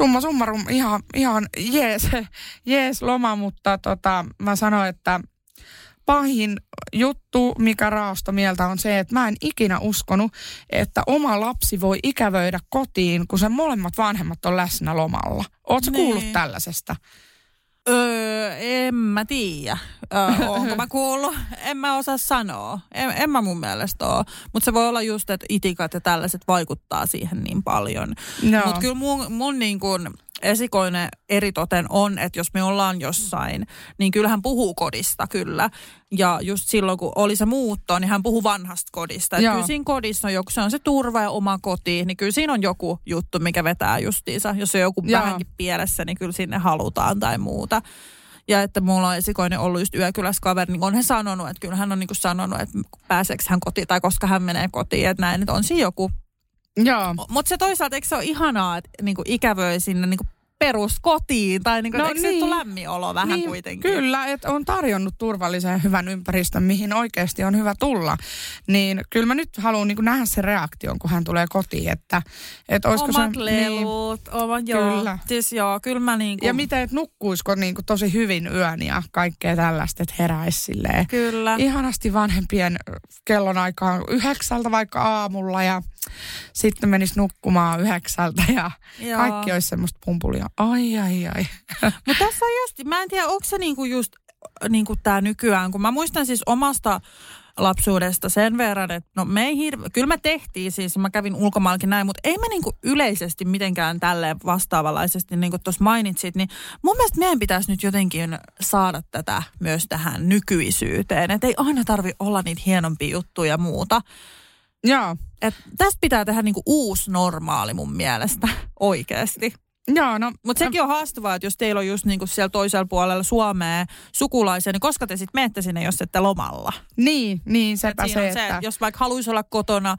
Speaker 2: Summa summarum, ihan, ihan jees, jees loma, mutta tota, mä sanoin, että pahin juttu, mikä raasto mieltä on se, että mä en ikinä uskonut, että oma lapsi voi ikävöidä kotiin, kun sen molemmat vanhemmat on läsnä lomalla. Ootko
Speaker 1: Niin.
Speaker 2: kuullut tällaisesta?
Speaker 1: Öö, en mä tiedä. Öö, onko mä kuullut? En mä osaa sanoa. En, en mä mun mielestä ole. Mutta se voi olla just, että itikat ja tällaiset vaikuttaa siihen niin paljon.
Speaker 2: Joo.
Speaker 1: Mutta kyllä mun, mun niin kun esikoinen eritoten on, että jos me ollaan jossain, niin kyllä hän puhuu kodista kyllä. Ja just silloin, kun oli se muutto, niin hän puhuu vanhasta kodista. Et
Speaker 2: Joo.
Speaker 1: kyllä siinä kodissa on joku, se on se turva ja oma koti, niin kyllä siinä on joku juttu, mikä vetää justiinsa. Jos on joku
Speaker 2: Joo.
Speaker 1: vähänkin pielessä, niin kyllä sinne halutaan tai muuta. Ja että mulla on esikoinen ollut just yökylässä kaveri, niin on hän sanonut, että kyllä hän on niin sanonut, että pääseekö hän kotiin tai koska hän menee kotiin, että näin, että on siinä joku.
Speaker 2: Joo.
Speaker 1: Mutta se toisaalta, eikö se ole ihanaa, että niin kuin ikävöi sinne niin kuin peruskotiin, tai niin kuin,
Speaker 2: No
Speaker 1: eikö niin.
Speaker 2: niin.
Speaker 1: se tule lämmin olo vähän
Speaker 2: niin,
Speaker 1: kuitenkin?
Speaker 2: Kyllä, että on tarjonnut turvallisen ja hyvän ympäristön, mihin oikeasti on hyvä tulla. Niin kyllä mä nyt haluan niin nähdä sen reaktion, kun hän tulee kotiin, että, olisiko
Speaker 1: Omat
Speaker 2: se...
Speaker 1: lelut, omat, joo.
Speaker 2: Kyllä.
Speaker 1: Siis joo, kyllä mä niin kuin,
Speaker 2: Ja miten, että nukkuisiko niin kuin tosi hyvin yön ja kaikkea tällaista, että heräisi silleen.
Speaker 1: Kyllä.
Speaker 2: Ihanasti vanhempien kellonaikaan yhdeksältä vaikka aamulla ja sitten menisi nukkumaan yhdeksältä ja
Speaker 1: Joo.
Speaker 2: kaikki olisi semmoista pumpulia. Ai, ai, ai.
Speaker 1: Mutta tässä on just, mä en tiedä, onko se niinku just niinku tää nykyään, kun mä muistan siis omasta lapsuudesta sen verran, että no me ei hirve, kyllä me tehtiin siis, mä kävin ulkomaallakin näin, mutta ei me niinku yleisesti mitenkään tälleen vastaavanlaisesti, niin kuin tuossa mainitsit, niin mun mielestä meidän pitäisi nyt jotenkin saada tätä myös tähän nykyisyyteen, että ei aina tarvi olla niitä hienompia juttuja ja muuta.
Speaker 2: Joo.
Speaker 1: Et tästä pitää tehdä niinku uusi normaali mun mielestä oikeasti.
Speaker 2: Joo, no...
Speaker 1: Mutta sekin on haastavaa, että jos teillä on just niinku siellä toisella puolella Suomea sukulaisia, niin koska te sitten menette sinne, jos ette lomalla?
Speaker 2: Niin, niin sepä se,
Speaker 1: se,
Speaker 2: että...
Speaker 1: että jos vaikka haluaisi olla kotona,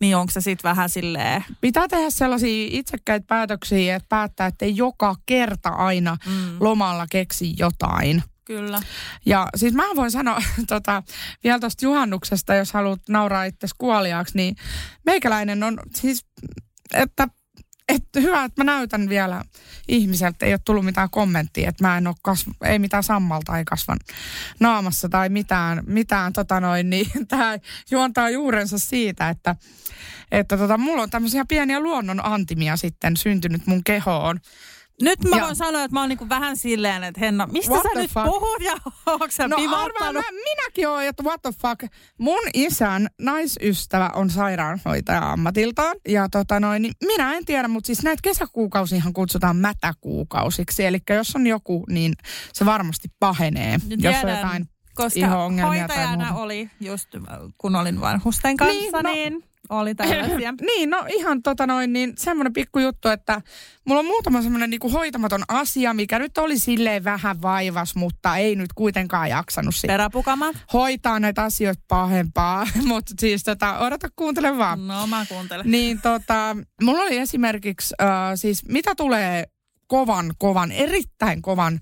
Speaker 1: niin onko se sitten vähän silleen...
Speaker 2: Pitää tehdä sellaisia itsekkäitä päätöksiä, että päättää, että joka kerta aina mm. lomalla keksi jotain.
Speaker 1: Kyllä.
Speaker 2: Ja siis mä voin sanoa tota, vielä tuosta juhannuksesta, jos haluat nauraa itse kuoliaaksi, niin meikäläinen on siis, että että hyvä, että mä näytän vielä ihmiseltä, ei ole tullut mitään kommenttia, että mä en ole kasv... ei mitään sammalta ei kasvan naamassa tai mitään, mitään tota noin, niin tämä juontaa juurensa siitä, että, että tota, mulla on tämmöisiä pieniä luonnon antimia sitten syntynyt mun kehoon.
Speaker 1: Nyt mä
Speaker 2: Ja-
Speaker 1: voin sanoa, että mä oon niinku vähän silleen, että Henna, mistä
Speaker 2: What
Speaker 1: sä nyt
Speaker 2: fuck?
Speaker 1: puhut ja onko sä
Speaker 2: No arvaa, mä, minäkin oon, että what the fuck. Mun isän naisystävä on sairaanhoitaja ammatiltaan. Ja tota noin, niin minä en tiedä, mutta siis näitä kesäkuukausihan kutsutaan mätäkuukausiksi. Eli jos on joku, niin se varmasti pahenee. jos on
Speaker 1: Tiedän,
Speaker 2: jotain
Speaker 1: koska
Speaker 2: tai
Speaker 1: hoitajana
Speaker 2: muuta.
Speaker 1: oli just, kun olin vanhusten kanssa,
Speaker 2: niin, no-
Speaker 1: niin oli tällaisia.
Speaker 2: niin, no ihan tota noin, niin semmoinen pikkujuttu, että mulla on muutama semmoinen niinku hoitamaton asia, mikä nyt oli silleen vähän vaivas, mutta ei nyt kuitenkaan jaksanut sitten
Speaker 1: Peräpukamat?
Speaker 2: hoitaa näitä asioita pahempaa. mutta siis tota, odota kuuntele vaan.
Speaker 1: No mä kuuntelen.
Speaker 2: Niin tota, mulla oli esimerkiksi äh, siis mitä tulee kovan, kovan, erittäin kovan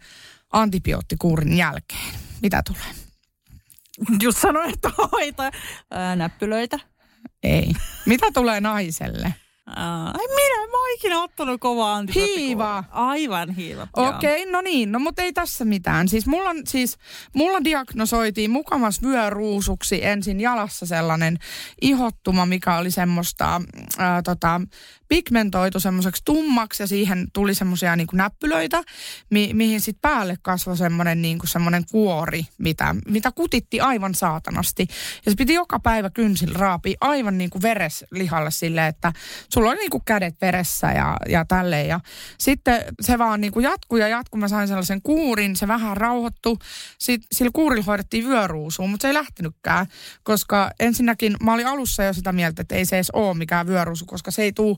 Speaker 2: antibioottikuurin jälkeen. Mitä tulee?
Speaker 1: Just sanoin, että hoita ää, näppylöitä.
Speaker 2: Ei. Mitä tulee naiselle?
Speaker 1: Ää, Ai minä, mä oon ikinä ottanut kovaa.
Speaker 2: Hiiva.
Speaker 1: Aivan hiiva.
Speaker 2: Okei, okay, no niin, no mutta ei tässä mitään. Siis mulla, on, siis mulla diagnosoitiin mukamas vyöruusuksi ensin jalassa sellainen ihottuma, mikä oli semmoista ää, tota, pigmentoitu semmoiseksi tummaksi ja siihen tuli semmoisia niin näppylöitä, mi, mihin sitten päälle kasvoi semmoinen niin kuori, mitä, mitä kutitti aivan saatanasti. Ja se piti joka päivä kynsil raapia aivan niin kuin vereslihalle silleen, että sulla oli niin kuin kädet veressä ja, ja tälleen. Ja sitten se vaan niin kuin jatkuu ja jatkuu. Mä sain sellaisen kuurin, se vähän rauhoittu. Sitten sillä kuurilla hoidettiin vyöruusuun, mutta se ei lähtenytkään, koska ensinnäkin mä olin alussa jo sitä mieltä, että ei se edes ole mikään vyöruusu, koska se ei tule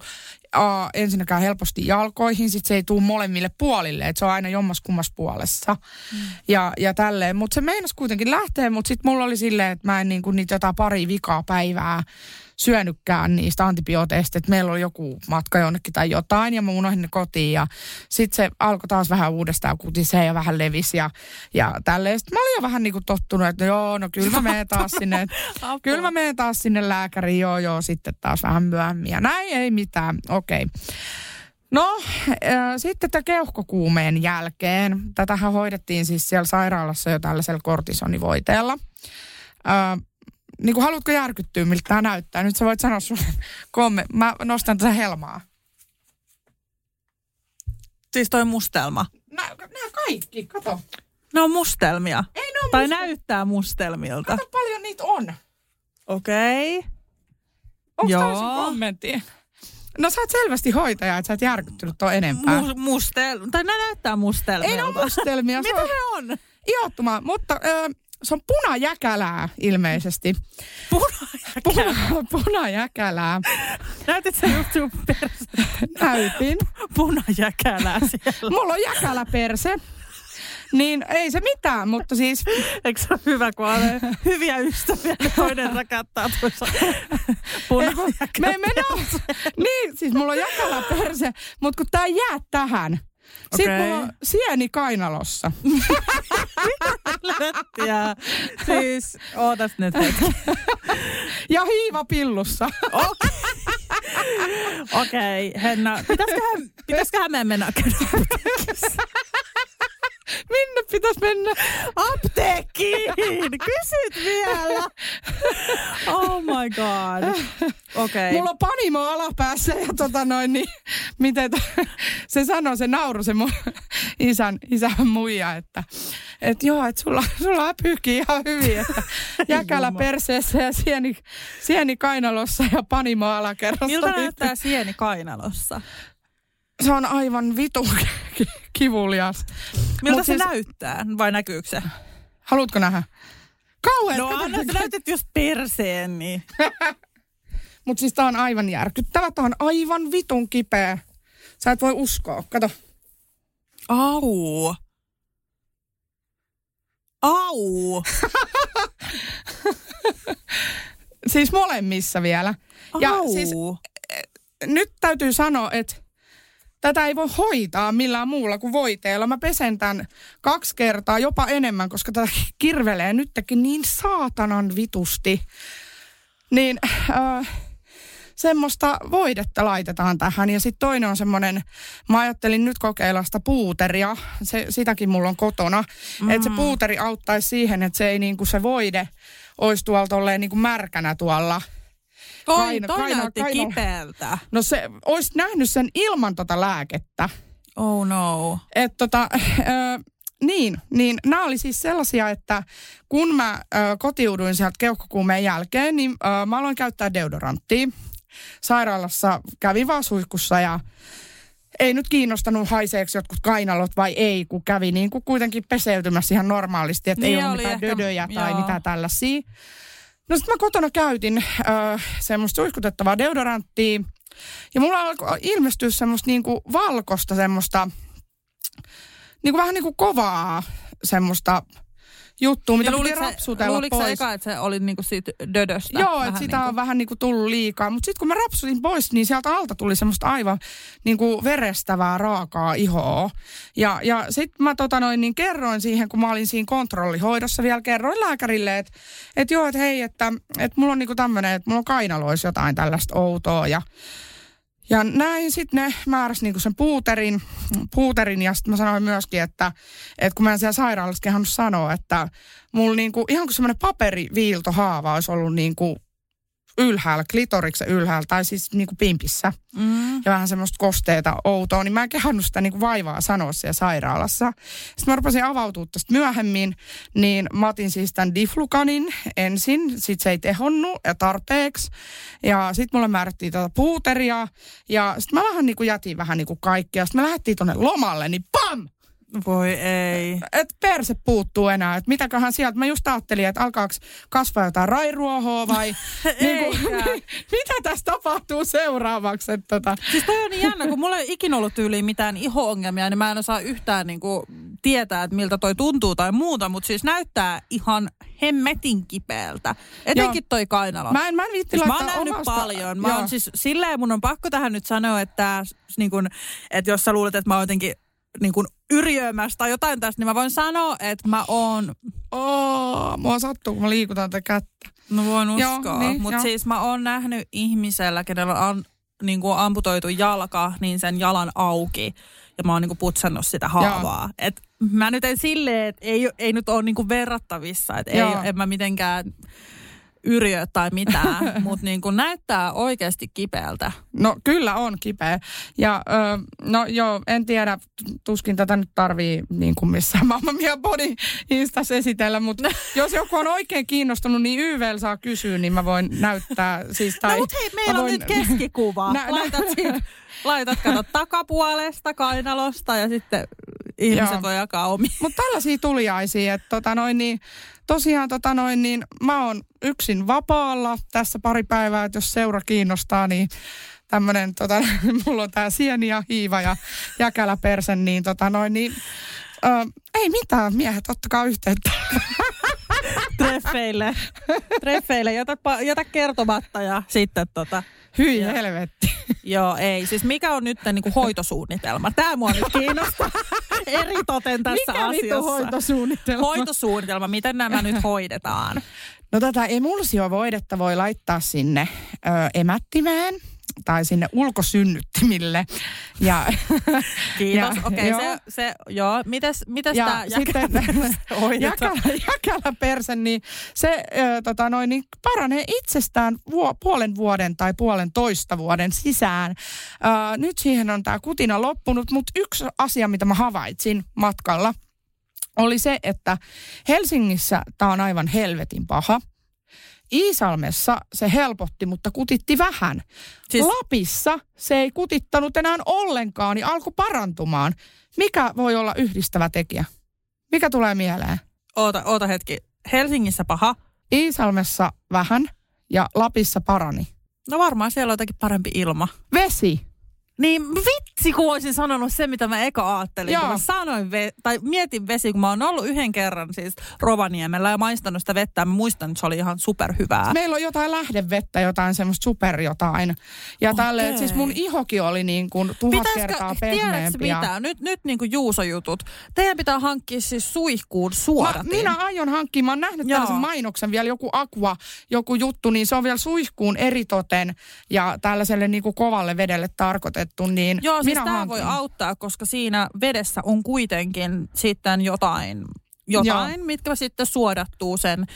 Speaker 2: uh, ensinnäkään helposti jalkoihin, sitten se ei tule molemmille puolille, että se on aina jommas kummas puolessa mm. ja, ja tälleen. Mutta se meinas kuitenkin lähteä, mutta sitten mulla oli silleen, että mä en niinku niitä jotain pari vikaa päivää syönytkään niistä antibiooteista, että meillä oli joku matka jonnekin tai jotain ja mä unohdin ne kotiin ja sitten se alkoi taas vähän uudestaan kutisee ja vähän levisi ja, ja tälleen. Sitten mä olin jo vähän niin kuin tottunut, että joo, no kyllä mä menen taas sinne, kyllä mä menen taas sinne lääkäriin, joo joo, sitten taas vähän myöhemmin ja näin ei mitään, okei. Okay. No, äh, sitten tämän keuhkokuumeen jälkeen, tätähän hoidettiin siis siellä sairaalassa jo tällaisella kortisonivoiteella. Äh, niin kuin haluatko järkyttyä, miltä tämä näyttää? Nyt sä voit sanoa sun komme. Mä nostan tätä helmaa.
Speaker 1: Siis toi mustelma.
Speaker 2: Nää kaikki, kato.
Speaker 1: Ne on mustelmia.
Speaker 2: Ei ne on
Speaker 1: Tai
Speaker 2: musta-
Speaker 1: näyttää mustelmilta.
Speaker 2: Kato paljon niitä on.
Speaker 1: Okei. Okay.
Speaker 2: Onko
Speaker 1: Joo.
Speaker 2: kommentti? No sä oot selvästi hoitaja, että sä et järkyttynyt tuon enempää.
Speaker 1: Mu- mustel... Tai ne näyttää mustelmilta.
Speaker 2: Ei ne ole mustelmia.
Speaker 1: Mitä
Speaker 2: on
Speaker 1: ne on?
Speaker 2: Ihottuma, mutta ö, se on punajäkälää ilmeisesti.
Speaker 1: Punajäkälää?
Speaker 2: Puna, punajäkälää.
Speaker 1: Näytit sä just sun
Speaker 2: Näytin.
Speaker 1: punajäkälää siellä?
Speaker 2: Mulla on jäkälä perse. Niin ei se mitään, mutta siis...
Speaker 1: Eikö se ole hyvä, kun on hyviä ystäviä, toinen rakattaa
Speaker 2: Ei, kun me ei mennä... niin, siis mulla on jäkälä perse, mutta kun tää jää tähän. Sitten
Speaker 1: Okei.
Speaker 2: mulla on sieni kainalossa.
Speaker 1: Ja siis, ootas nyt hetki.
Speaker 2: ja hiiva pillussa.
Speaker 1: Okei, okay, Henna, pitäisiköhän, pitäisiköhän meidän mennä käydä?
Speaker 2: Minne pitäisi mennä?
Speaker 1: Apteekkiin! Kysyt vielä! Oh my god. Okei.
Speaker 2: Mulla on panimo alapäässä ja tota noin, niin miten t- se sanoi, se nauru se mun isän, isän muija, että et joo, että sulla, sulla pyyhkii ihan hyvin, että jäkälä perseessä ja sieni, sieni kainalossa ja panimo alakerrassa.
Speaker 1: Miltä näyttää sieni kainalossa?
Speaker 2: Se on aivan vitu kivulias.
Speaker 1: Miltä
Speaker 2: Mut
Speaker 1: se
Speaker 2: siis-
Speaker 1: näyttää? Vai näkyykö se?
Speaker 2: Haluatko nähdä? Kauhean.
Speaker 1: No anna, sä näytät just perseen, niin.
Speaker 2: Mutta siis tää on aivan järkyttävä. Tää on aivan vitun kipeä. Sä et voi uskoa. Kato.
Speaker 1: Au. Au.
Speaker 2: Siis molemmissa vielä. Ja
Speaker 1: Au.
Speaker 2: siis nyt täytyy sanoa, että tätä ei voi hoitaa millään muulla kuin voiteella. Mä pesen tämän kaksi kertaa, jopa enemmän, koska tätä kirvelee nytkin niin saatanan vitusti. Niin äh, semmoista voidetta laitetaan tähän. Ja sitten toinen on semmoinen, mä ajattelin nyt kokeilla sitä puuteria, se, sitäkin mulla on kotona. Mm. Että se puuteri auttaisi siihen, että se ei niinku se voide olisi tuolla tolleen niinku märkänä tuolla.
Speaker 1: Toi,
Speaker 2: Kaino-
Speaker 1: toi
Speaker 2: kaino-
Speaker 1: näytti
Speaker 2: kaino-
Speaker 1: kipeältä.
Speaker 2: No se, olisi nähnyt sen ilman tota lääkettä.
Speaker 1: Oh no.
Speaker 2: Et tota, niin, niin nämä oli siis sellaisia, että kun mä ö, kotiuduin sieltä keuhkokuumeen jälkeen, niin ö, mä aloin käyttää deodoranttia. Sairaalassa kävin vaan suihkussa ja ei nyt kiinnostanut haiseeksi jotkut kainalot vai ei, kun kävi niin kuin kuitenkin peseytymässä ihan normaalisti, että
Speaker 1: Niin
Speaker 2: ei ole mitään
Speaker 1: ehkä-
Speaker 2: dödöjä tai
Speaker 1: joo.
Speaker 2: mitään tällaisia. No sitten mä kotona käytin ö, semmoista suihkutettavaa deodoranttia. Ja mulla alkoi ilmestyä semmoista niinku valkosta semmoista, niinku vähän niinku kovaa semmoista juttua, mitä piti rapsutella
Speaker 1: sä
Speaker 2: pois.
Speaker 1: eka, että se oli niinku siitä dödöstä?
Speaker 2: Joo, että sitä
Speaker 1: niinku?
Speaker 2: on vähän niinku tullut liikaa. Mutta sitten kun mä rapsutin pois, niin sieltä alta tuli semmoista aivan niinku verestävää raakaa ihoa. Ja, ja sitten mä tota noin, niin kerroin siihen, kun mä olin siinä kontrollihoidossa vielä, kerroin lääkärille, että et joo, että hei, että et mulla on niinku tämmöinen, että mulla on kainaloissa jotain tällaista outoa. Ja, ja näin sitten ne määräsi niinku sen puuterin, puuterin ja sitten mä sanoin myöskin, että, että kun mä en siellä sairaalassa kehannut sanoa, että mulla niinku, ihan kuin semmoinen paperiviiltohaava olisi ollut niinku ylhäällä, klitoriksen ylhäällä tai siis niinku pimpissä.
Speaker 1: Mm.
Speaker 2: Ja vähän semmoista kosteita outoa, niin mä en kehannut sitä niinku vaivaa sanoa siellä sairaalassa. Sitten mä rupesin avautua tästä myöhemmin, niin mä otin siis tämän diflukanin ensin, sit se ei tehonnut ja tarpeeksi. Ja sitten mulle määrättiin tätä puuteria ja sitten mä vähän niinku jätin vähän niinku kaikkea. Sitten me lähdettiin tonne lomalle, niin pam!
Speaker 1: Voi ei.
Speaker 2: Et perse puuttuu enää. Et mitäköhän sieltä. Mä just ajattelin, että alkaako kasvaa jotain rairuohoa vai niinku, mitä tässä tapahtuu seuraavaksi. Et tota.
Speaker 1: Siis toi on niin jännä, kun mulla ei ikinä ollut tyyliin mitään iho-ongelmia, niin mä en osaa yhtään niinku tietää, että miltä toi tuntuu tai muuta, mutta siis näyttää ihan hemmetin kipeältä. Etenkin
Speaker 2: Joo.
Speaker 1: toi kainalo.
Speaker 2: Mä en, mä en viitti
Speaker 1: Siis mä oon nähnyt
Speaker 2: omasta-
Speaker 1: paljon. Mä
Speaker 2: Joo.
Speaker 1: siis silleen, mun on pakko tähän nyt sanoa, että, niin kun, että jos sä luulet, että mä oon jotenkin niin kun yrjömässä tai jotain tästä, niin mä voin sanoa, että mä oon...
Speaker 2: Oo, mua sattuu, kun mä liikutan tätä kättä.
Speaker 1: No voin uskoa.
Speaker 2: niin,
Speaker 1: Mutta siis mä oon nähnyt ihmisellä, kenellä on niin kuin amputoitu jalka, niin sen jalan auki. Ja mä oon niin kuin putsannut sitä haavaa. Et mä nyt en silleen, että ei, ei nyt ole niin kuin verrattavissa. Että ei, en mä mitenkään yrjö tai mitään. Mutta niin kuin näyttää oikeasti kipeältä.
Speaker 2: No kyllä on kipeä. Ja ö, no joo, en tiedä, tuskin tätä nyt tarvii niin kuin missään Mamma Mia Body Instas esitellä, mutta jos joku on oikein kiinnostunut, niin YVL saa kysyä, niin mä voin näyttää. Siis, tai
Speaker 1: no mutta hei, meillä
Speaker 2: mä
Speaker 1: on
Speaker 2: voin-
Speaker 1: nyt keskikuva.
Speaker 2: Nä- nä-
Speaker 1: laitat, siitä, laitat kato takapuolesta, kainalosta ja sitten ihmiset
Speaker 2: Joo.
Speaker 1: voi jakaa omi.
Speaker 2: Mutta tällaisia tuliaisia, että tota noin, niin, tosiaan tota noin, niin, mä oon yksin vapaalla tässä pari päivää, että jos seura kiinnostaa, niin tämmönen, tota, mulla on tää sieni ja hiiva ja jäkäläpersen, niin tota noin, niin ö, ei mitään, miehet, ottakaa yhteyttä.
Speaker 1: treffeille. treffeille. Jätä, jätä kertomatta ja sitten tota...
Speaker 2: Hyi
Speaker 1: Joo.
Speaker 2: helvetti.
Speaker 1: Joo, ei. Siis mikä on nyt niin kuin hoitosuunnitelma? Tämä mua nyt kiinnostaa eritoten tässä
Speaker 2: Mikä
Speaker 1: asiassa.
Speaker 2: hoitosuunnitelma?
Speaker 1: Hoitosuunnitelma, miten nämä nyt hoidetaan?
Speaker 2: No tätä emulsiovoidetta voi laittaa sinne ö, emättimeen tai sinne ulkosynnyttimille. Ja,
Speaker 1: Kiitos.
Speaker 2: ja-
Speaker 1: Okei,
Speaker 2: joo.
Speaker 1: se, se, joo. Mites, mites
Speaker 2: ja
Speaker 1: tämä
Speaker 2: sitten jäkälä perse, niin se ö, tota noin, niin paranee itsestään vuo, puolen vuoden tai puolen toista vuoden sisään. Ö, nyt siihen on tämä kutina loppunut, mutta yksi asia, mitä mä havaitsin matkalla, oli se, että Helsingissä tämä on aivan helvetin paha. Iisalmessa se helpotti, mutta kutitti vähän. Siis... Lapissa se ei kutittanut enää ollenkaan, niin alkoi parantumaan. Mikä voi olla yhdistävä tekijä? Mikä tulee mieleen?
Speaker 1: Oota, oota hetki. Helsingissä paha.
Speaker 2: Iisalmessa vähän ja Lapissa parani.
Speaker 1: No varmaan siellä on jotakin parempi ilma.
Speaker 2: Vesi.
Speaker 1: Niin vitsi, kun olisin sanonut se, mitä mä eka ajattelin.
Speaker 2: Joo.
Speaker 1: Kun mä sanoin, ve- tai mietin vesi, kun mä oon ollut yhden kerran siis Rovaniemellä ja maistanut sitä vettä. Mä muistan, että se oli ihan superhyvää.
Speaker 2: Meillä on jotain lähdevettä, jotain semmoista super jotain. Ja
Speaker 1: Okei.
Speaker 2: tälle, että siis mun ihokin oli niin kuin tuhat
Speaker 1: Pitäisikö,
Speaker 2: kertaa pehmeämpi.
Speaker 1: mitä? Nyt, nyt niin kuin Juuso-jutut. Teidän pitää hankkia siis suihkuun suodatin.
Speaker 2: Mä, minä aion hankkia, mä oon nähnyt
Speaker 1: Joo.
Speaker 2: tällaisen mainoksen vielä, joku aqua, joku juttu, niin se on vielä suihkuun eritoten ja tällaiselle niin kuin kovalle vedelle tarkoitettu, niin
Speaker 1: Joo, siis
Speaker 2: minä
Speaker 1: tämä voi auttaa, koska siinä vedessä on kuitenkin sitten jotain, jotain mitkä sitten suodattuu sen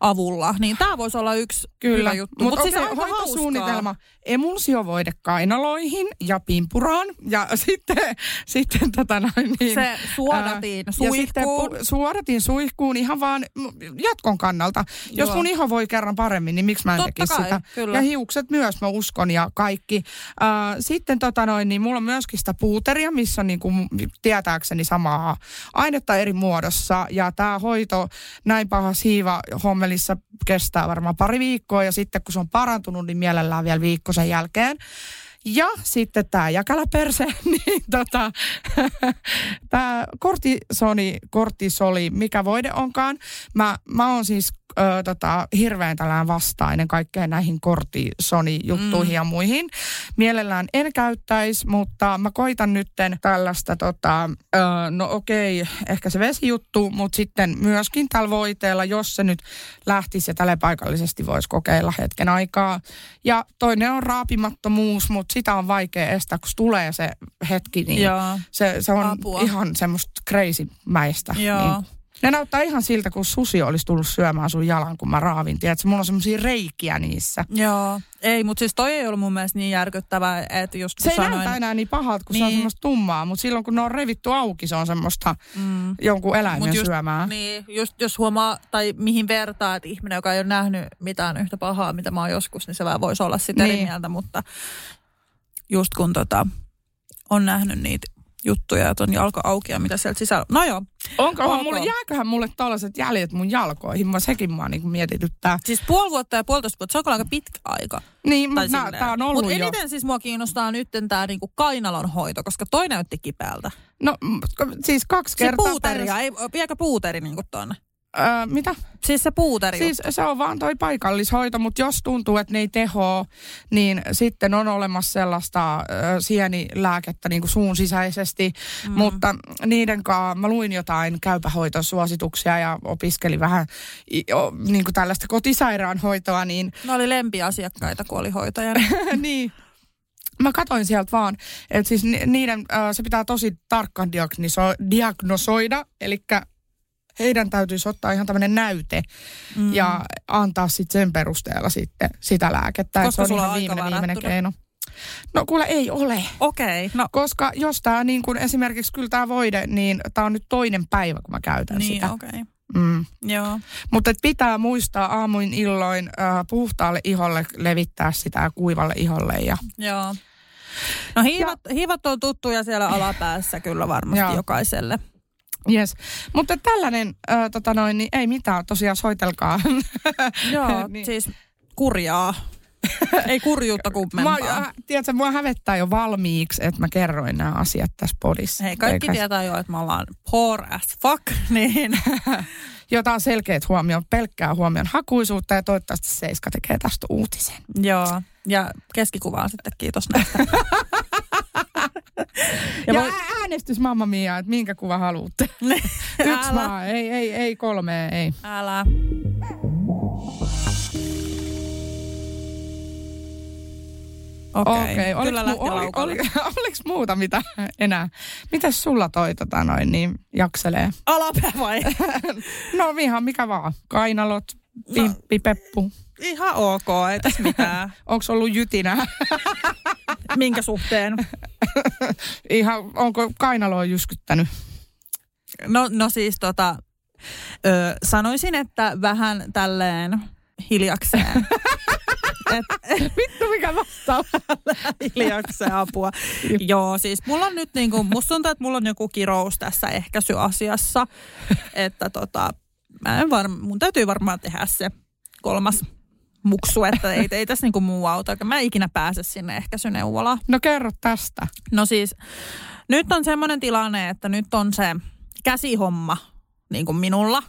Speaker 1: avulla. Niin tämä voisi olla yksi
Speaker 2: Kyllä,
Speaker 1: hyvä juttu.
Speaker 2: mutta
Speaker 1: Mut
Speaker 2: siis
Speaker 1: aika
Speaker 2: hoitosuunnitelma, emulsiovoide kainaloihin ja pimpuraan ja sitten, sitten tota noin niin,
Speaker 1: Se suodatin
Speaker 2: ää, ja sitten
Speaker 1: suihkuun.
Speaker 2: pu- suodatin suihkuun ihan vaan jatkon kannalta. Jos
Speaker 1: Joo.
Speaker 2: mun iho voi kerran paremmin, niin miksi mä en tekisi sitä.
Speaker 1: kyllä.
Speaker 2: Ja hiukset myös, mä uskon ja kaikki. Ää, sitten tota noin, niin mulla on myöskin sitä puuteria, missä on niin kuin, tietääkseni samaa ainetta eri muodossa. Ja tämä hoito näin paha siiva hommelissa kestää varmaan pari viikkoa ja sitten kun se on parantunut, niin mielellään vielä viikko sen jälkeen. Ja sitten tämä jäkäläperse, niin tota, tämä kortisoni, kortisoli, mikä voide onkaan. Mä, mä oon siis ö, tota, hirveän tällään vastainen kaikkeen näihin kortisoni-juttuihin mm. ja muihin. Mielellään en käyttäisi, mutta mä koitan nytten tällaista, tota, ö, no okei, ehkä se vesijuttu, mutta sitten myöskin tällä voiteella, jos se nyt lähtisi ja tälle paikallisesti voisi kokeilla hetken aikaa. Ja toinen on raapimattomuus, mutta sitä on vaikea estää, kun tulee se hetki, niin
Speaker 1: Joo.
Speaker 2: se, se on
Speaker 1: Apua.
Speaker 2: ihan semmoista crazy-mäistä.
Speaker 1: Joo.
Speaker 2: Niin. Ne näyttää ihan siltä, kun susi olisi tullut syömään sun jalan, kun mä raavin. Tiedätkö, mulla on semmoisia reikiä niissä.
Speaker 1: Joo, ei, mutta siis toi ei ollut mun mielestä niin järkyttävää, että just kun
Speaker 2: Se ei
Speaker 1: sanoin...
Speaker 2: näytä enää niin pahalta, kun niin. se on
Speaker 1: Niin.
Speaker 2: semmoista tummaa, mutta silloin kun ne on revitty auki, se on semmoista mm. jonkun eläimen
Speaker 1: Mut just,
Speaker 2: syömää.
Speaker 1: Niin, just jos huomaa, tai mihin vertaa, että ihminen, joka ei ole nähnyt mitään yhtä pahaa, mitä mä oon joskus, niin se vähän voisi olla eri
Speaker 2: Niin.
Speaker 1: mieltä, mutta just kun tota, on nähnyt niitä juttuja, että on jalka auki ja mitä sieltä sisällä. No joo.
Speaker 2: Onkohan
Speaker 1: Ok.
Speaker 2: mulle, jääköhän mulle tällaiset jäljet mun jalkoihin? Mä sekin mua niin mietityttää.
Speaker 1: Siis puoli vuotta ja puolitoista vuotta, se on aika pitkä aika.
Speaker 2: Niin, mutta tää on ollut
Speaker 1: Mut
Speaker 2: jo.
Speaker 1: eniten siis mua kiinnostaa nyt tämä niinku kainalon hoito, koska toi näytti kipeältä.
Speaker 2: No siis kaksi
Speaker 1: Se
Speaker 2: kertaa
Speaker 1: puuteria,
Speaker 2: päivässä.
Speaker 1: ei, viekö puuteri niinku tonne?
Speaker 2: Öö, mitä?
Speaker 1: Siis se puuteri
Speaker 2: Siis se on vaan toi paikallishoito, mutta jos tuntuu, että ne ei tehoa, niin sitten on olemassa sellaista ö, sienilääkettä niin kuin suun sisäisesti. Mm. Mutta niiden kanssa mä luin jotain käypähoitosuosituksia ja opiskelin vähän o, niin kuin tällaista kotisairaanhoitoa, niin
Speaker 1: Ne oli lempiasiakkaita, kun oli hoitaja.
Speaker 2: niin. Mä katoin sieltä vaan, että siis ni- niiden, se pitää tosi tarkkaan diagniso- diagnosoida, eli heidän täytyisi ottaa ihan tämmöinen näyte mm. ja antaa sitten sen perusteella sitten sitä lääkettä. että
Speaker 1: Koska
Speaker 2: se on
Speaker 1: sulla
Speaker 2: ihan
Speaker 1: on
Speaker 2: viimeinen, viimeinen keino. No kuule ei ole.
Speaker 1: Okei, okay, no
Speaker 2: Koska jos tämä niin kuin esimerkiksi kyllä tämä voide, niin tämä on nyt toinen päivä, kun mä käytän
Speaker 1: niin
Speaker 2: sitä.
Speaker 1: okei. Okay.
Speaker 2: Mm.
Speaker 1: Joo.
Speaker 2: Mutta pitää muistaa aamuin illoin äh, puhtaalle iholle levittää sitä ja kuivalle iholle. Ja,
Speaker 1: Joo. No hiivat, hiivat on tuttuja siellä alapäässä kyllä varmasti
Speaker 2: Joo.
Speaker 1: jokaiselle.
Speaker 2: Yes. Mutta tällainen, äh, tota noin, niin ei mitään, tosiaan soitelkaa.
Speaker 1: Joo,
Speaker 2: Niin.
Speaker 1: siis kurjaa. Ei kurjuutta
Speaker 2: Mä,
Speaker 1: kummempaa.
Speaker 2: äh, tiedätkö, mua hävettää jo valmiiksi, että mä kerroin nämä asiat tässä podissa.
Speaker 1: Hei, kaikki
Speaker 2: Eikä-
Speaker 1: tietää jo, että me ollaan poor as fuck, niin
Speaker 2: Jotain selkeät huomioon, pelkkää huomion hakuisuutta ja toivottavasti Seiska tekee tästä uutisen.
Speaker 1: joo. Ja keskikuvaan sitten kiitos näistä.
Speaker 2: Ja,
Speaker 1: Ja
Speaker 2: voi... äänestys Mamma Mia, että minkä kuva haluatte. Yksi vaan, ei, ei, ei kolme, ei.
Speaker 1: Älä. Okei, okay, kyllä
Speaker 2: oliko, mu- oli, oliko muuta mitä enää? Mitäs sulla toi tota noin, niin jakselee?
Speaker 1: Alapää vai?
Speaker 2: No ihan mikä vaan. Kainalot, pimppi, peppu.
Speaker 1: Ihan ok, ei tässä mitään.
Speaker 2: Onko ollut jytinää?
Speaker 1: Minkä suhteen?
Speaker 2: ihan, onko kainaloa jyskyttänyt?
Speaker 1: No, no siis tota, ö, sanoisin, että vähän tälleen hiljakseen. Et,
Speaker 2: Vittu mikä vastaus.
Speaker 1: hiljakseen apua. Joo, siis mulla on nyt niinku, musta tuntuu, että mulla on joku kirous tässä ehkäisyasiassa. Että tota, mä en varm, mun täytyy varmaan tehdä se kolmas muksu, että ei, ei tässä niinku muu auta. Mä en ikinä pääse sinne ehkäisyneuvolaan.
Speaker 2: No kerro tästä.
Speaker 1: No siis, nyt on semmoinen tilanne, että nyt on se käsihomma niin kuin minulla.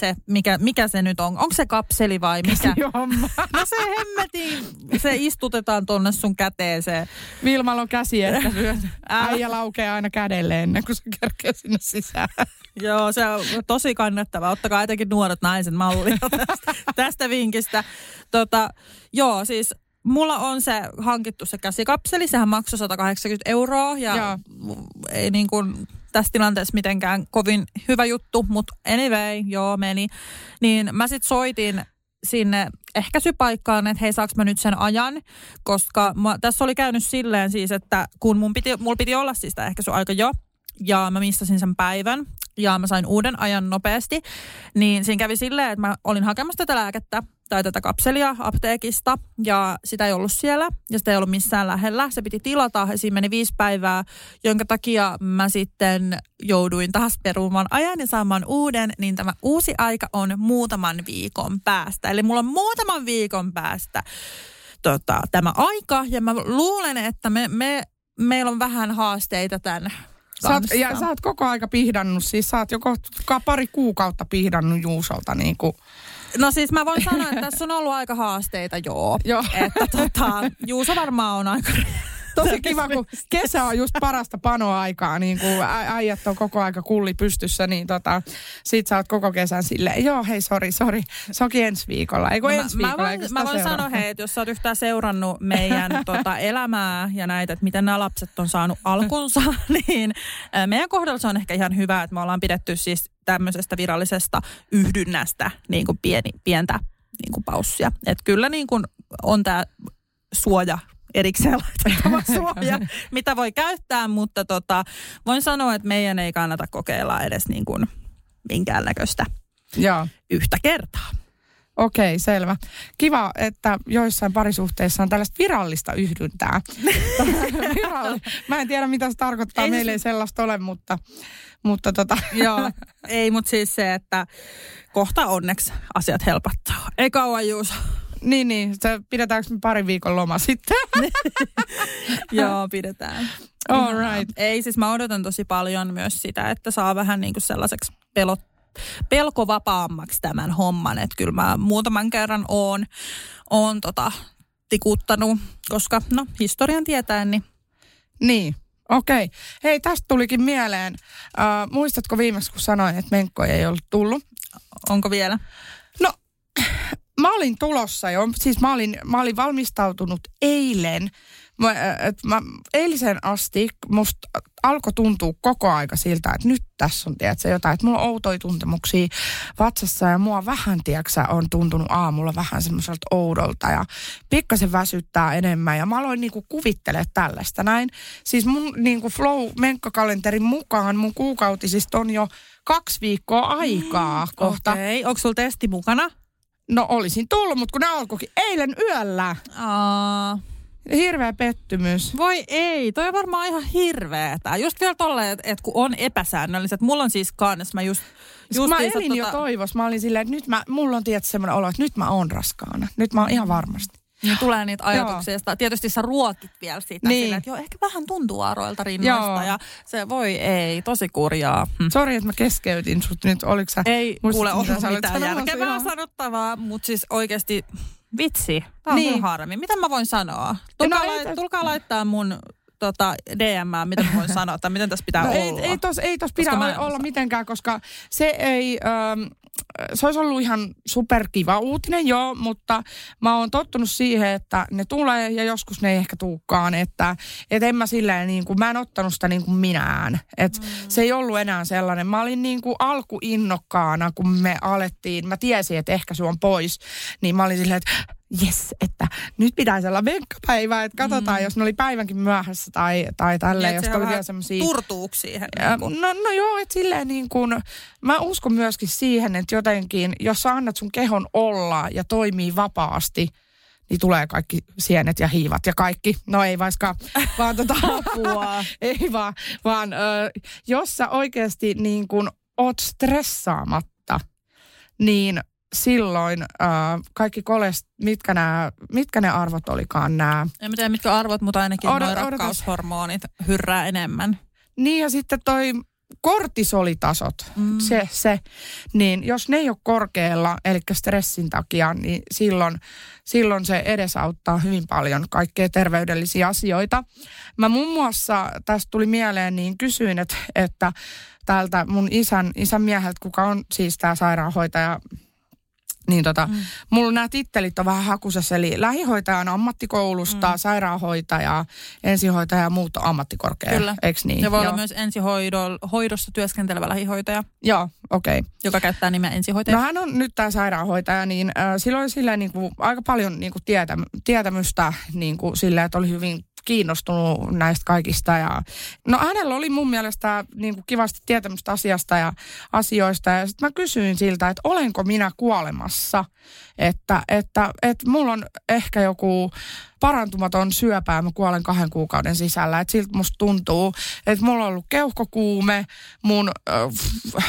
Speaker 1: Se, mikä, mikä se nyt on? Onko se kapseli vai mikä? No se hemmetin, se istutetaan tonne sun käteen se.
Speaker 2: Vilmalla on käsi, että. Äijä laukeaa aina kädelle ennen kuin se kerkee sinne sisään.
Speaker 1: Joo, se on tosi kannattava. Ottakaa etenkin nuoret naiset mallia tästä, tästä vinkistä. Tota, joo, siis mulla on se hankittu se käsikapseli. Sehän maksoi 180 euroa ja
Speaker 2: Joo.
Speaker 1: ei niin kuin tässä tilanteessa mitenkään kovin hyvä juttu, mutta anyway, joo meni. Niin mä sitten soitin sinne ehkäisypaikkaan, että hei saaks mä nyt sen ajan, koska mä, tässä oli käynyt silleen siis, että kun mun piti, mulla piti olla siis tämä ehkäisyaika jo, ja mä missasin sen päivän, ja mä sain uuden ajan nopeasti, niin siinä kävi silleen, että mä olin hakemassa tätä lääkettä tai tätä kapselia apteekista, ja sitä ei ollut siellä, ja sitä ei ollut missään lähellä. Se piti tilata, ja siinä meni viisi päivää, jonka takia mä sitten jouduin taas perumaan ajan ja saamaan uuden, niin tämä uusi aika on muutaman viikon päästä. Eli mulla on muutaman viikon päästä tota, tämä aika, ja mä luulen, että me, me, meillä on vähän haasteita tämän
Speaker 2: Sä oot, ja sä oot koko aika pihdannut, siis sä oot jo kohta pari kuukautta pihdannut Juusolta niin kuin.
Speaker 1: No siis mä voin sanoa, että tässä on ollut aika haasteita, joo.
Speaker 2: Joo.
Speaker 1: Että tota, Juuso varmaan on aika...
Speaker 2: Tosi kiva, kun kesä on just parasta panoaikaa, niin kun ä- äijät on koko aika kulli pystyssä, niin tota, sit sä oot koko kesän silleen, joo hei sori, sori, se onkin ensi viikolla. Eikö
Speaker 1: No mä,
Speaker 2: ensi
Speaker 1: mä
Speaker 2: viikolla,
Speaker 1: voin, mä
Speaker 2: sitä
Speaker 1: voin sanoa hei, että jos sä oot yhtään seurannut meidän tota, elämää ja näitä, että miten nämä lapset on saanut alkunsa, niin meidän kohdalla se on ehkä ihan hyvä, että me ollaan pidetty siis tämmöisestä virallisesta yhdynnästä niin kuin pieni, pientä niin kuin paussia. Että kyllä niin kuin on tämä suoja erikseen laitettava suoja, mitä voi käyttää, mutta tota, voin sanoa, että meidän ei kannata kokeilla edes niin kuin minkäännäköistä
Speaker 2: Joo.
Speaker 1: yhtä kertaa.
Speaker 2: Okei, selvä. Kiva, että joissain parisuhteissa on tällaista virallista yhdyntää. Viralli. Mä en tiedä, mitä se tarkoittaa.
Speaker 1: Ei
Speaker 2: Meillä ei sellaista ole, mutta, mutta tota.
Speaker 1: Joo, ei, mutta siis se, että kohta onneksi asiat helpottaa. Ei kauan Juuso.
Speaker 2: Niin, niin. Se, pidetäänkö me pari viikon loma sitten?
Speaker 1: Joo, pidetään.
Speaker 2: All right.
Speaker 1: Ei, siis mä odotan tosi paljon myös sitä, että saa vähän niin kuin sellaiseksi pelot, pelkovapaammaksi tämän homman. Että kyllä mä muutaman kerran oon, oon tota, tikuttanut, koska no historian tietäen, niin
Speaker 2: Niin, okei. Hei, tästä tulikin mieleen. Uh, muistatko viimeksi, kun sanoin, että menkkoja ei ollut tullut?
Speaker 1: onko vielä?
Speaker 2: Mä olin tulossa jo. Siis mä olin, mä olin valmistautunut eilen. Mä, et mä, eilisen asti musta alkoi tuntua koko aika siltä, että nyt tässä on tiedätkö, jotain, että mulla on outoja tuntemuksia vatsassa ja mua vähän, tiedätkö, on tuntunut aamulla vähän semmoiselta oudolta ja pikkasen väsyttää enemmän ja mä aloin niinku kuvittele tällaista näin. Siis mun niinku flow menkkakalenterin mukaan mun kuukautisista on jo kaksi viikkoa aikaa kohta.
Speaker 1: Okei, onko sulla testi mukana?
Speaker 2: No olisin tullut, mutta kun ne alkoikin eilen yöllä.
Speaker 1: Aa,
Speaker 2: Hirveä pettymys.
Speaker 1: Voi ei, toi on varmaan ihan hirveetä. Just vielä tolleen, että et kun on epäsäännölliset. Mulla on siis kans, mä just...
Speaker 2: Just mä
Speaker 1: justiinsa
Speaker 2: elin jo toivos. Mä olin silleen, että nyt mä, mulla on tietysti semmoinen olo, että nyt mä oon raskaana. Nyt mä oon ihan varmasti.
Speaker 1: Niin tulee niitä ajatuksia. Tietysti sä ruokit vielä sitä
Speaker 2: Niin.
Speaker 1: että joo, ehkä vähän tuntuu aaroilta rinnoista.
Speaker 2: Joo.
Speaker 1: Ja se voi ei, tosi kurjaa. Hm.
Speaker 2: Sori, että mä keskeytin sut nyt. Oliko sä...
Speaker 1: Ei kuule
Speaker 2: olit
Speaker 1: mitään
Speaker 2: sanomassa?
Speaker 1: järkevää
Speaker 2: Joo.
Speaker 1: sanottavaa, mutta siis oikeasti vitsi. Tämä on
Speaker 2: Niin.
Speaker 1: harmi. Mitä mä voin sanoa? Tulkaa,
Speaker 2: ei
Speaker 1: lai,
Speaker 2: täs-
Speaker 1: tulkaa laittaa mun tota, DM, mitä mä voin sanoa, tai miten tässä pitää
Speaker 2: No ei,
Speaker 1: olla.
Speaker 2: ei tos, ei tos pidä
Speaker 1: Koska
Speaker 2: olla, olla mitenkään, koska se ei... Ähm, se olisi ollut ihan superkiva uutinen, joo, mutta mä oon tottunut siihen, että ne tulee ja joskus ne ei ehkä tuukaan. Että et en mä silleen niin kuin, mä en ottanut sitä niin kuin minään. Et mm. Se ei ollut enää sellainen. Mä olin niin kuin alkuinnokkaana, kun me alettiin. Mä tiesin, että ehkä se on pois. Niin mä olin silleen, että jes, että nyt pitäisi olla venkkapäivä, että katsotaan, mm. jos ne oli päivänkin myöhässä tai, tai tälleen,
Speaker 1: Niin,
Speaker 2: jos oli vielä
Speaker 1: vähän
Speaker 2: semmoisia...
Speaker 1: Turtuuko siihen?
Speaker 2: Ja,
Speaker 1: niin
Speaker 2: no, no joo, että silleen niin kuin, mä uskon myöskin siihen, että jotenkin, jos sä annat sun kehon olla ja toimii vapaasti, niin tulee kaikki sienet ja hiivat ja kaikki. No ei vaikka, vaan tota,
Speaker 1: Apua.
Speaker 2: ei vaan, vaan ö, jos sä oikeasti niin kuin oot stressaamatta, niin silloin äh, kaikki kolest, mitkä, nää, mitkä ne arvot olikaan nämä.
Speaker 1: En tiedä mitkä arvot, mutta ainakin
Speaker 2: Odot- odotas.
Speaker 1: rakkaushormonit hyrrää enemmän.
Speaker 2: Niin ja sitten toi kortisolitasot, mm. se, se, niin jos ne ei ole korkealla, eli stressin takia, niin silloin, silloin se edesauttaa hyvin paljon kaikkea terveydellisiä asioita. Mä muun muassa, tästä tuli mieleen, niin kysyin, että, että täältä mun isän, isän mieheltä, kuka on siis tämä sairaanhoitaja, niin tota, mm. mulla nämä tittelit on vähän hakusessa, eli lähihoitaja on ammattikoulusta, mm. sairaanhoitaja, ensihoitaja ja muut on ammattikorkea,
Speaker 1: Kyllä.
Speaker 2: eikö niin?
Speaker 1: Ja voi
Speaker 2: Joo.
Speaker 1: olla myös ensihoidossa työskentelevä lähihoitaja,
Speaker 2: Joo, okei. Okay.
Speaker 1: joka käyttää nimeä ensihoitaja.
Speaker 2: No hän on nyt tämä sairaanhoitaja, niin äh, sillä oli silleen niin kuin, aika paljon niin kuin tietäm, tietämystä niin kuin, silleen, että oli hyvin kiinnostunut näistä kaikista. Ja, no hänellä oli mun mielestä niin kuin kivasti tietämystä asiasta ja asioista. Ja sitten mä kysyin siltä, että olenko minä kuolemassa. Että, että, että mulla on ehkä joku parantumaton syöpä ja mä kuolen kahden kuukauden sisällä. Että siltä musta tuntuu, että mulla on ollut keuhkokuume, mun äh,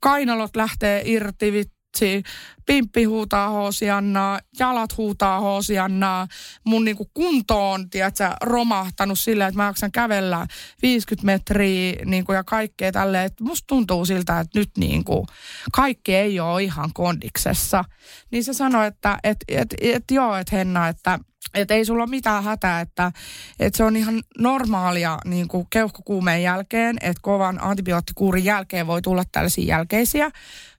Speaker 2: kainalot lähtee irti, vitsi, pimppi huutaa hoosiannaa, jalat huutaa hoosiannaa, mun niinku kunto on, tiedätkö, romahtanut silleen, että mä jaksan kävellä 50 metriä niinku, ja kaikkea tälleen, musta tuntuu siltä, että nyt niinku, kaikki ei ole ihan kondiksessa. Niin se sanoi, että et, et, et, joo, että Henna, että että ei sulla ole mitään hätää, että, että se on ihan normaalia niin kuin keuhkokuumeen jälkeen, että kovan antibioottikuurin jälkeen voi tulla tällaisia jälkeisiä.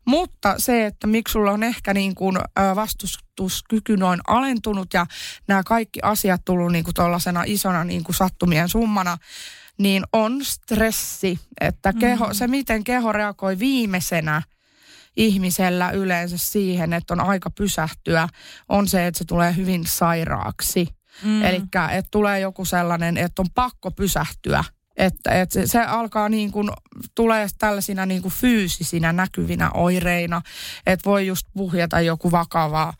Speaker 2: Mutta se, että miksi sulla on ehkä niin kuin vastustuskyky noin alentunut ja nämä kaikki asiat tullut niin kuin tuollaisena isona niin kuin sattumien summana, niin on stressi. Että keho, se, miten keho reagoi viimeisenä ihmisellä yleensä siihen, että on aika pysähtyä, on se, että se tulee hyvin sairaaksi. Mm. Eli että tulee joku sellainen, että on pakko pysähtyä. Että, että se, se alkaa niin kuin, tulee tällaisina niin kuin fyysisinä näkyvinä oireina, että voi just puhjata joku vakava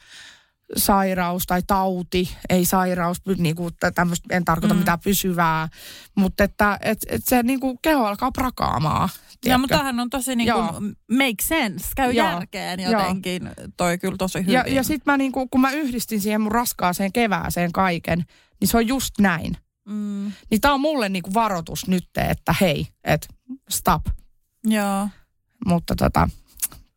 Speaker 2: sairaus tai tauti, ei sairaus, niin kuin tämmöistä, en tarkoita mm. mitään pysyvää, mutta että et, et se niin kuin keho alkaa prakaamaan.
Speaker 1: Ja, mutta tämähän on tosi niin
Speaker 2: Joo.
Speaker 1: kuin make sense, käy
Speaker 2: Joo.
Speaker 1: järkeen
Speaker 2: Joo.
Speaker 1: jotenkin, toi kyllä tosi hyvin.
Speaker 2: Ja, ja sitten mä niinku, kun mä yhdistin siihen mun raskaaseen kevääseen kaiken, niin se on just näin.
Speaker 1: Mm.
Speaker 2: Niin tää on mulle niinku varoitus nyt, että hei, että stop.
Speaker 1: Joo.
Speaker 2: Mutta tota,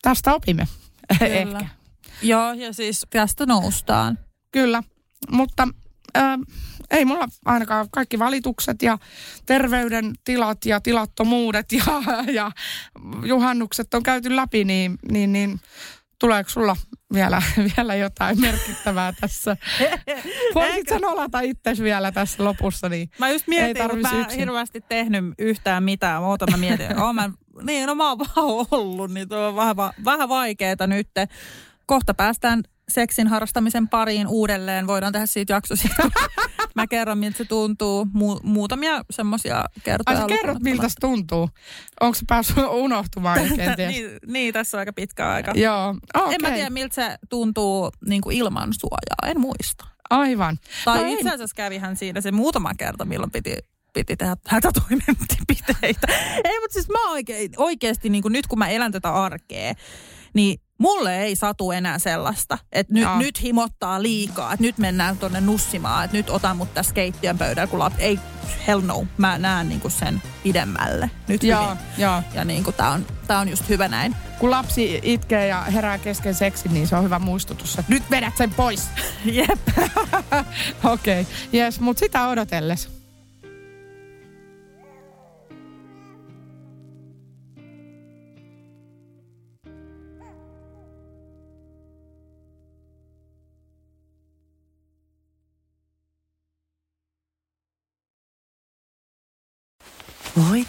Speaker 2: tästä opimme.
Speaker 1: Kyllä.
Speaker 2: Ehkä.
Speaker 1: Joo, ja siis tästä noustaan.
Speaker 2: Kyllä, mutta ö, ei mulla ainakaan kaikki valitukset ja terveydentilat ja tilattomuudet ja, ja juhannukset on käyty läpi, niin, niin, niin tuleeko sulla vielä, vielä jotain merkittävää tässä? Voisit sä nolata itsesi vielä tässä lopussa, niin
Speaker 1: Mä just
Speaker 2: ei
Speaker 1: mietin,
Speaker 2: tarvitsisi
Speaker 1: mä
Speaker 2: yksin.
Speaker 1: hirveästi tehnyt yhtään mitään. Ootan, mä mietin, oon mä, niin no mä oon vaan ollut, niin tuo on vähän, vähän vaikeeta nyt. Kohta päästään seksin harrastamisen pariin uudelleen. Voidaan tehdä siitä jakso. Mä kerron, miltä se tuntuu. Mu- muutamia semmoisia kertoja.
Speaker 2: Ai kerrot,
Speaker 1: lukuun
Speaker 2: miltä se tuntuu. Onko se päässyt unohtumaan kenties?
Speaker 1: niin, niin, tässä on aika pitkä aika.
Speaker 2: Joo, okei.
Speaker 1: En mä tiedä, miltä se tuntuu niin kuin ilman suojaa. En muista.
Speaker 2: Aivan.
Speaker 1: Tai
Speaker 2: No
Speaker 1: itse asiassa kävihän siinä se muutama kerta, milloin piti, piti tehdä hätätoimenpiteitä. ei, mutta siis mä oikein, oikeasti niin kuin nyt kun mä elän tätä arkea, niin mulle ei satu enää sellaista, että nyt, nyt himottaa liikaa, että nyt mennään tuonne nussimaan, että nyt otan mut tässä keittiön pöydällä, kun lapsi, ei, hell no, mä näen niin kuin sen pidemmälle nyt
Speaker 2: Joo,
Speaker 1: hyvin. Ja niin kuin tää on, tää on just hyvä näin.
Speaker 2: Kun lapsi itkee ja herää kesken seksin, niin se on hyvä muistutus, että nyt vedät sen pois.
Speaker 1: Jep.
Speaker 2: Okei, okay. jes, mutta sitä odotelles.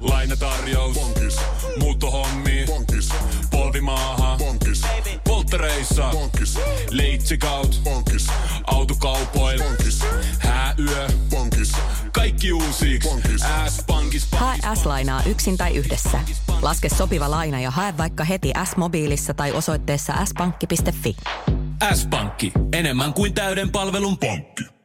Speaker 3: Lainatarjous. Bonkis. Muuttohommi. Bonkis. Polvimaaha. Bonkis. Teattereissa. Bonkis. Leitsikaut. Bonkis. Autokaupoil. Bonkis. Hääyö. Bonkis. Kaikki uusi. S-pankis.
Speaker 4: Hae S-lainaa yksin tai yhdessä. Laske sopiva laina ja hae vaikka heti S-mobiilissa tai osoitteessa s-pankki.fi.
Speaker 8: S-pankki. Enemmän kuin täyden palvelun pankki.